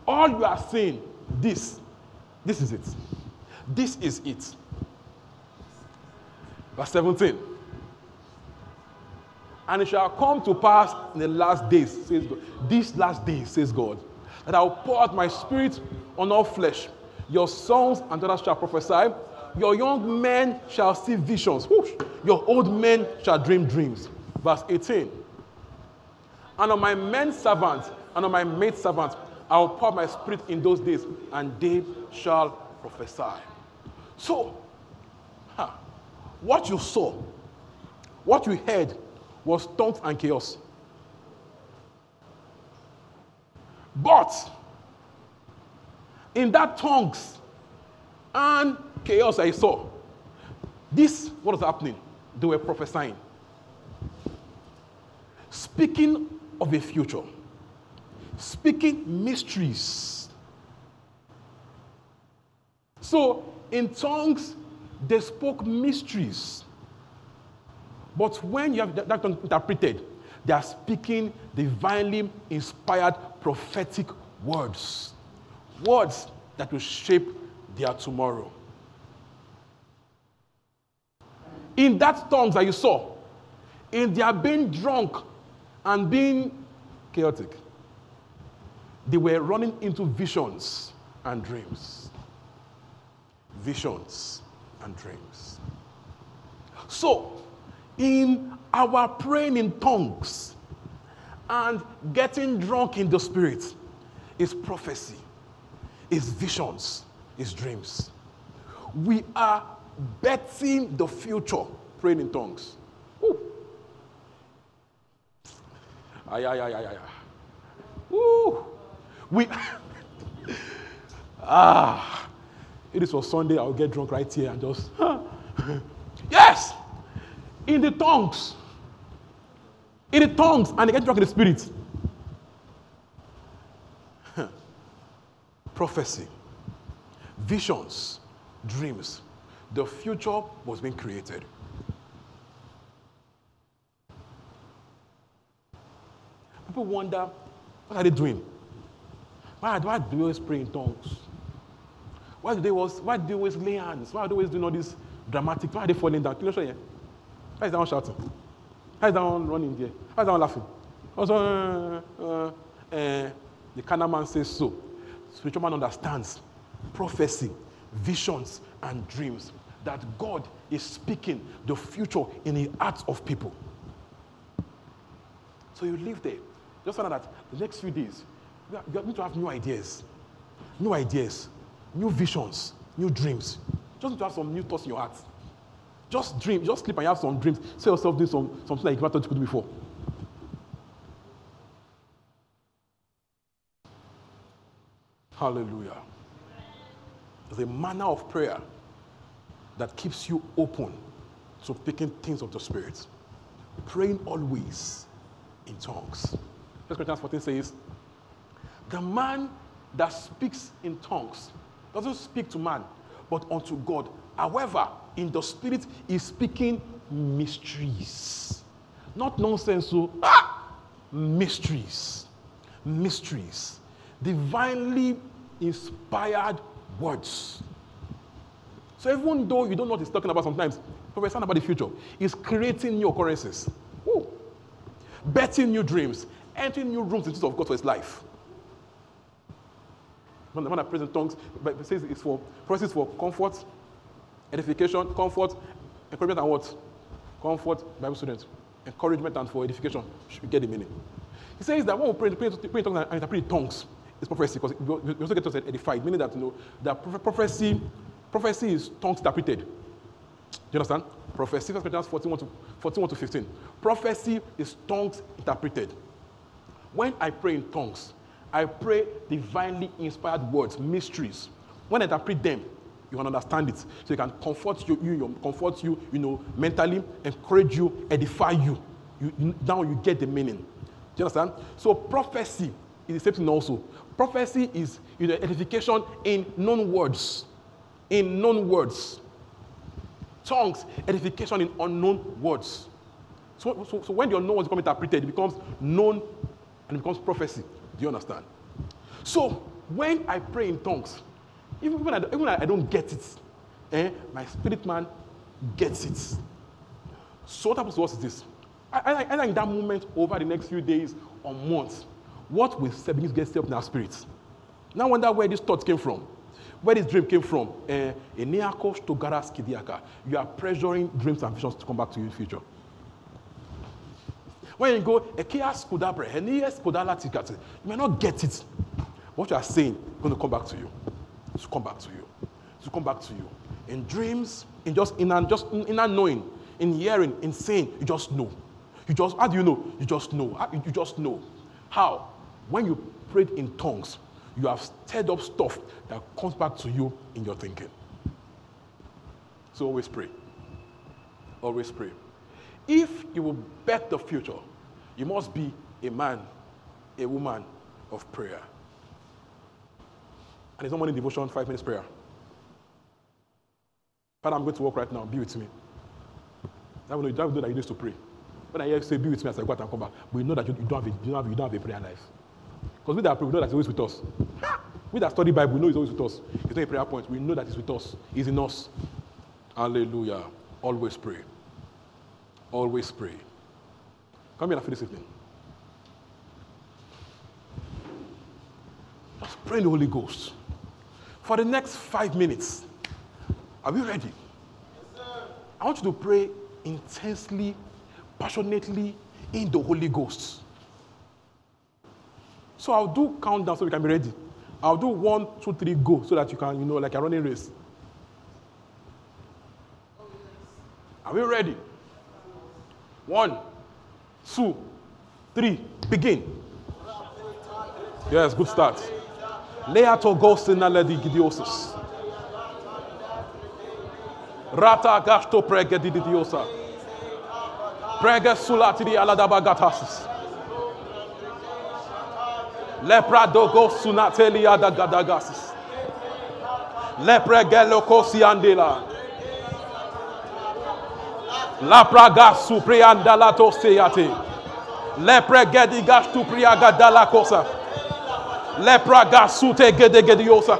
All you are seeing, this, this is it. This is it. Verse 17. And it shall come to pass in the last days, says God. These last days, says God, that I will pour out my spirit on all flesh. Your sons and daughters shall prophesy. Your young men shall see visions. Whoosh. Your old men shall dream dreams. Verse 18. And on my men servants and on my maid servants, I will pour my spirit in those days, and they shall prophesy. So, huh, what you saw, what you heard, was tongues and chaos. But in that tongues and chaos I saw, this what was happening? They were prophesying. Speaking of a future, speaking mysteries. So in tongues, they spoke mysteries. But when you have that tongue interpreted, they are speaking divinely inspired prophetic words. Words that will shape their tomorrow. In that tongues that you saw, in their being drunk and being chaotic, they were running into visions and dreams. Visions and dreams. So, in our praying in tongues and getting drunk in the spirit is prophecy, is visions, is dreams. We are betting the future praying in tongues. Woo. Ay, ay, ay, ay, ay. Woo. We, *laughs* ah, it is for Sunday, I'll get drunk right here and just, *laughs* yes, in the tongues. In the tongues, and they get drunk in the spirit. *laughs* Prophecy, visions, dreams. The future was being created. People wonder, what are they doing? Why, why do they always pray in tongues? Why do they always, why do they always lay hands? Why are they always doing all this dramatic? Why are they falling down? Why is that one shouting? Why is that one running there? How is that one laughing? Also, uh, uh, uh, the carnal man says so. Spiritual man understands prophecy, visions, and dreams that God is speaking the future in the hearts of people. So you live there. Just know that the next few days, you are going to have new ideas, new ideas, new visions, new dreams. Just need to have some new thoughts in your heart. Just dream, just sleep and you have some dreams. See yourself doing some, something like you never thought you could do before. Hallelujah. A manner of prayer that keeps you open to picking things of the Spirit. Praying always in tongues. 1 Corinthians 14 says, The man that speaks in tongues doesn't speak to man, but unto God. However, in the spirit, is speaking mysteries. Not nonsense, so ah, mysteries. Mysteries. Divinely inspired words. So even though you don't know what he's talking about sometimes, prophesying about the future, he's creating new occurrences. Woo. Betting new dreams, entering new rooms into of God for his life. when, when I pray in tongues, says it's for process for comfort, edification, comfort, encouragement, and what? Comfort, Bible students, encouragement, and for edification. Should get the meaning. He says that when we pray, pray, pray in tongues and interpret in tongues, it's prophecy because we also get to us edified, meaning that you know that prophecy, prophecy is tongues interpreted. Do you understand? Prophecy, 1 Corinthians 14, to, 14 to 15. Prophecy is tongues interpreted. When I pray in tongues, I pray divinely inspired words, mysteries. When I interpret them, you can understand it. So it can comfort you, you, comfort you, you know, mentally, encourage you, edify you. you, you now you get the meaning. Do you understand? So prophecy is the same thing also. Prophecy is you know, edification in known words. In known words. Tongues, edification in unknown words. So, so, so when the unknown words become interpreted, it becomes known and it becomes prophecy. Do you understand? So when I pray in tongues, even when I, even when I don't get it, eh, my spirit man gets it. So what happens to us is this. Either in that moment over the next few days or months, what will begin to get set up in our spirits? Now I wonder where these thoughts came from. Where this dream came from. Eh, you are pressuring dreams and visions to come back to you in the future. When you go, you may not get it. What you are saying is going to come back to you. To come back to you. To come back to you. In dreams, in just in just in, in knowing, in hearing, in saying, you just know. You just how do you know? You just know. You just know. How? When you prayed in tongues, you have stirred up stuff that comes back to you in your thinking. So always pray. Always pray. If you will bet the future, you must be a man, a woman of prayer. And it's not morning devotion, five minutes prayer. Father, I'm going to work right now. Be with me. I will know, that you need to pray. When I hear you say, be with me as I go out and come back, we know that you, you, don't, have a, you, don't, have, you don't have a prayer life. Because we that pray, we know that He's always with us. We that study Bible, we know He's always with us. He's not a prayer point. We know that He's with us. He's in us. Hallelujah. Always pray. Always pray. Come here after this evening. Just pray in the Holy Ghost. For the next five minutes. Are we ready? Yes, I want you to pray intensely, passionately in the Holy Ghost. So I'll do countdown so we can be ready. I'll do one, two, three, go, so that you can, you know, like a running race. Are we ready? One, two, three, begin. Yes, good start. Leato ghost in aledi gidiosis. Rata gasto prega di didiosa. Prega sulati di aladabagatasis. Lepra dogo sunateli adagadagasis. Lepra gelo kosi andela. La praga suprianda la toseate. Le pregedi gastu Lepra gasute gede gediosa.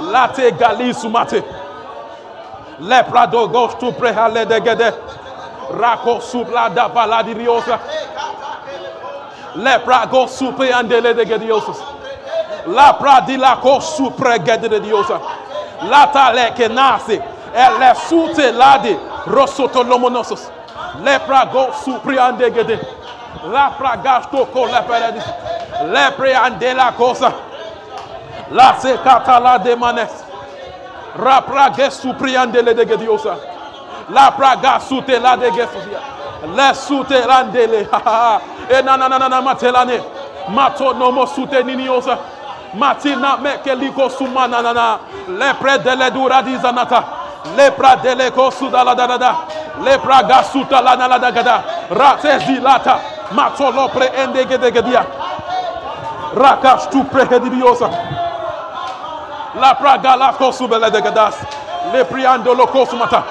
Late galisumate. Lepra do gostu prehale de gede. Rako supla da paladiriosa. Lepra go supe andele de gediosa. Lapra di la ko supre gede de diosa. Lata le kenase. Ele sute ladi, Rosoto lomonosos. Lepra go supre ande gede. Lapra gasto ko lepere diosa. Lepre ande la cosa. La se katala demanes. Rapra gesu priande le dege diosa. La praga sute e la dege sosia. Le sute landele. E nananana matelane. Mato nomo sute niniosa. Matina meke liko suma nanana. Lepre dele dura dizanata. Lepra dele kosu da la da da da. Lepra gasuta la na la da gada. Rate zilata. Mato lopre endege dege dia. Rakash tu prehedibiosa. La praga la kosubele de gadas. Le priando lo kosumata.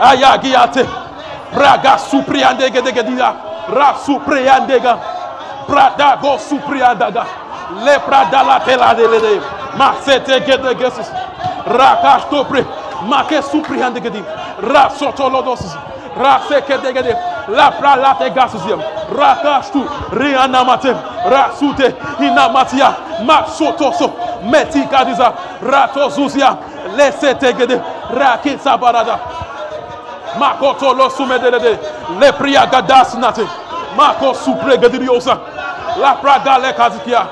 Aya giate. Raga supriandege de gedida. Ra supriandega. Prada go supriandaga. Le prada la tela de lede. Ma sete gede gesus. Rakash tu pre. Ma ke supriandege di. Ra sotolodosis rasekedegede la pralate gasuziem rakashtu rianamatem rasute inamatia masotoso metikadiza ratozuzia lesetegede rakitsabarada makotolosumedelede lepriagadas mako supregediriyosa lapragalekazikia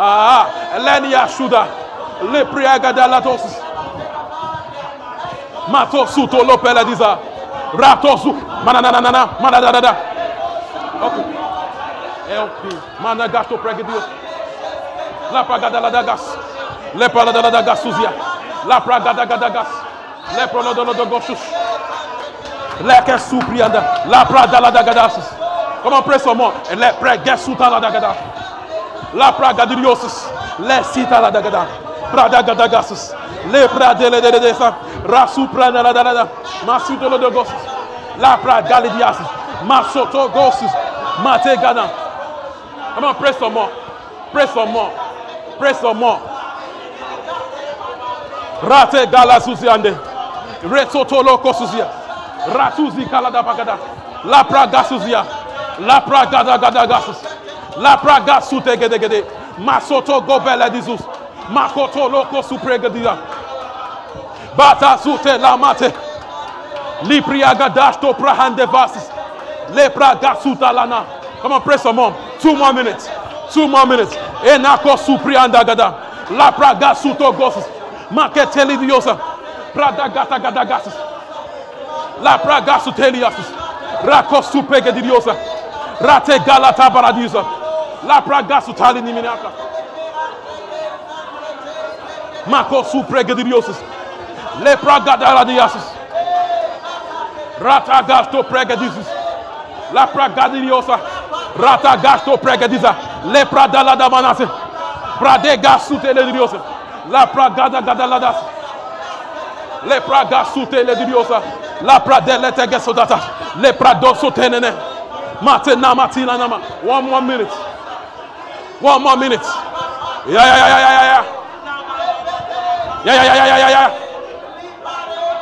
ah, leniashuda lepriagadalatosis mato suto lo lopeladiza Ratosu. Mananana. Manadada. Okay. Help me. Managato pregadios. Lapragadaladagas. Lepraladaladagas suzia. Lapragadagadagas. Leprolodolodogosus. Leke suprianda. Lapradaladagadas. Come on, pray some more. And let pray. Get suta la dagada. La pragadiliosis. Let sita la dagada. Prada Gadagasus, les Pradele de Desa, Rasu Prana la Danada, Masutolo de Gosus, La Pradalidiasis, Masoto Gosus, Mate Gana. Come on, press some more, press some more, press some more. Rate Galasusiande, Resotolo Kosusia, Ratuzi Kalada Pagada, La Pradasusia, La Pragadagadasus, La Pragasu Tegedegede, Masoto Gobele Dizus. Makoto loko supregedia. Bata sute la mate. Lipriaga dashto prahande vasis. Lepra gasuta lana. Come on, pray some more. Two more minutes. Two more minutes. Enako suprianda gada. La praga suto gosus. Maketeli diosa. Prada gata gada gasus. La praga suteliasus. Rako supege diosa. Rate galata paradisa. La praga sutali niminaka. Makosu pregedibiosis. Lepragadaladiasis. Ratagasto pregedisis. Lapragadiliosa. Ratagasto pregediza. Lepradaladamanase. Pradegasutelediriosis. Lepra Lepragasuteledirosa. lepra doso Matena matina nama. One more minute. One more minute. Yeah, yeah, yeah, yeah, yeah. Yeah, yeah, yeah, yeah, yeah, yeah.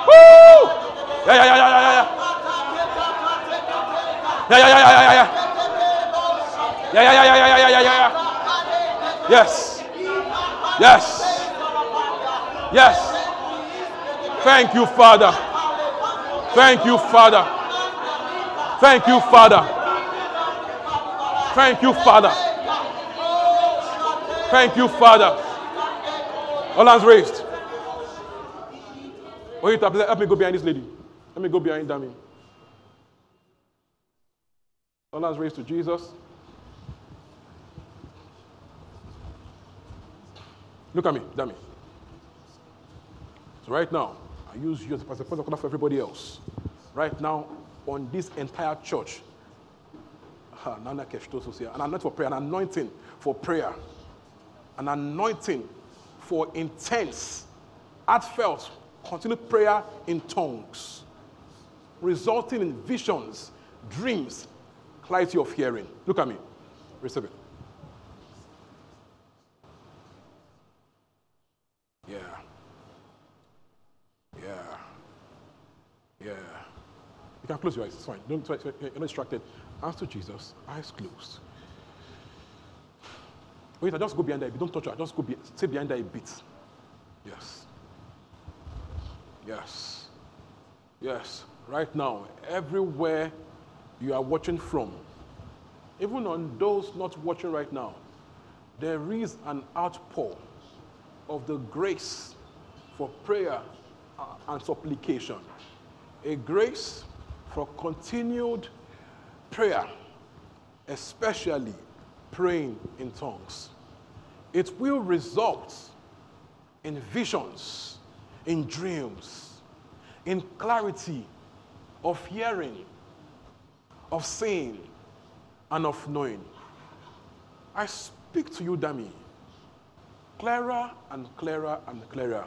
Woo! Yeah, yeah, yeah, yeah, yeah, yeah. Yeah, yeah, yeah, yeah, yeah, yeah. Yeah, yeah, yeah, yeah, yeah, yeah, yeah, yeah. Yes. Yes. Yes. Thank you, Father. Thank you, Father. Thank you, Father. Thank you, Father. Thank you, Father. All hands raised. Wait, help me go behind this lady. Let me go behind Dami. All hands raised to Jesus. Look at me, Dami. So right now, I use you as a point of contact for everybody else. Right now, on this entire church, ah, here, an anointing for prayer, an anointing for prayer, an anointing for intense, heartfelt, continued prayer in tongues, resulting in visions, dreams, clarity of hearing. Look at me. Receive it. Yeah. Yeah. Yeah. You can close your eyes. It's fine. Don't, you're not distracted. Hands to Jesus. Eyes closed. Wait, I just go behind that. Don't touch her. Just go be, stay behind that a bit. Yes. Yes. Yes. Right now, everywhere you are watching from, even on those not watching right now, there is an outpour of the grace for prayer uh, and supplication. A grace for continued prayer, especially praying in tongues. It will result in visions, in dreams, in clarity of hearing, of seeing, and of knowing. I speak to you, Dami. Clearer and clearer and clearer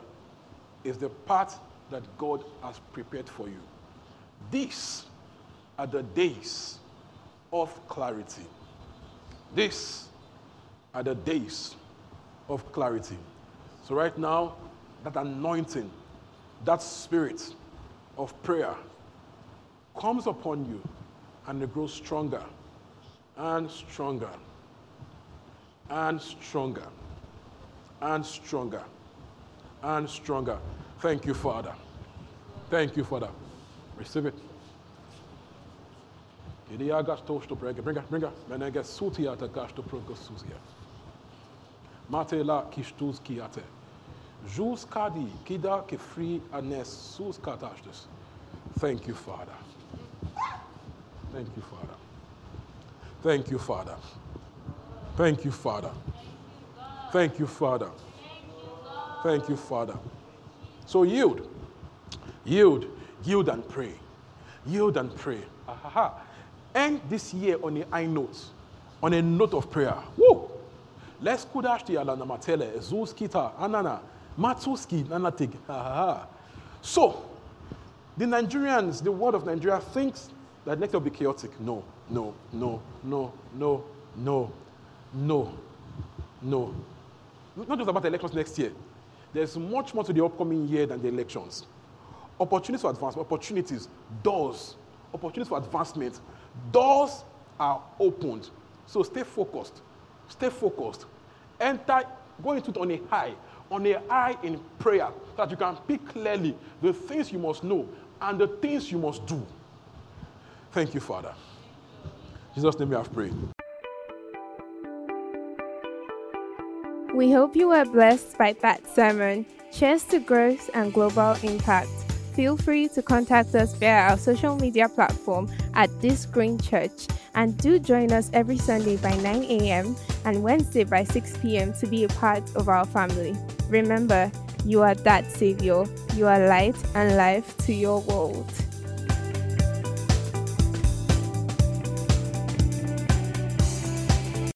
is the path that God has prepared for you. These are the days of clarity. These are the days of clarity. So, right now, that anointing, that spirit of prayer comes upon you and it grows stronger and stronger and stronger and stronger and stronger. Thank you, Father. Thank you, Father. Receive it. Idiagas tosto prega, bringa, kistus kiate. Jus kadi kida free anes sus katashtus. Thank you, Father. Thank you, Father. Thank you, Father. Thank you, Father. Thank you, Father. Thank you, Father. So yield. Yield. Yield and pray. Yield and pray. Ahaha. End this year on a high note, on a note of prayer. Woo! Let's kudashti ala namatele, zuskita, anana, matuski, nanatig. Ahaha. So, the Nigerians, the world of Nigeria thinks that next year will be chaotic. No, no, no, no, no, no, no, no. Not just about the elections next year. There's much more to the upcoming year than the elections. Opportunities for advancement, opportunities, doors, opportunities for advancement. Doors are opened. So stay focused. Stay focused. Enter, go into it on a high, on a high in prayer, so that you can pick clearly the things you must know and the things you must do. Thank you, Father. In Jesus' name we have prayed. We hope you were blessed by that sermon. Cheers to growth and global impact. Feel free to contact us via our social media platform at This Green Church and do join us every Sunday by 9 a.m. and Wednesday by 6 p.m. to be a part of our family. Remember, you are that Savior. You are light and life to your world.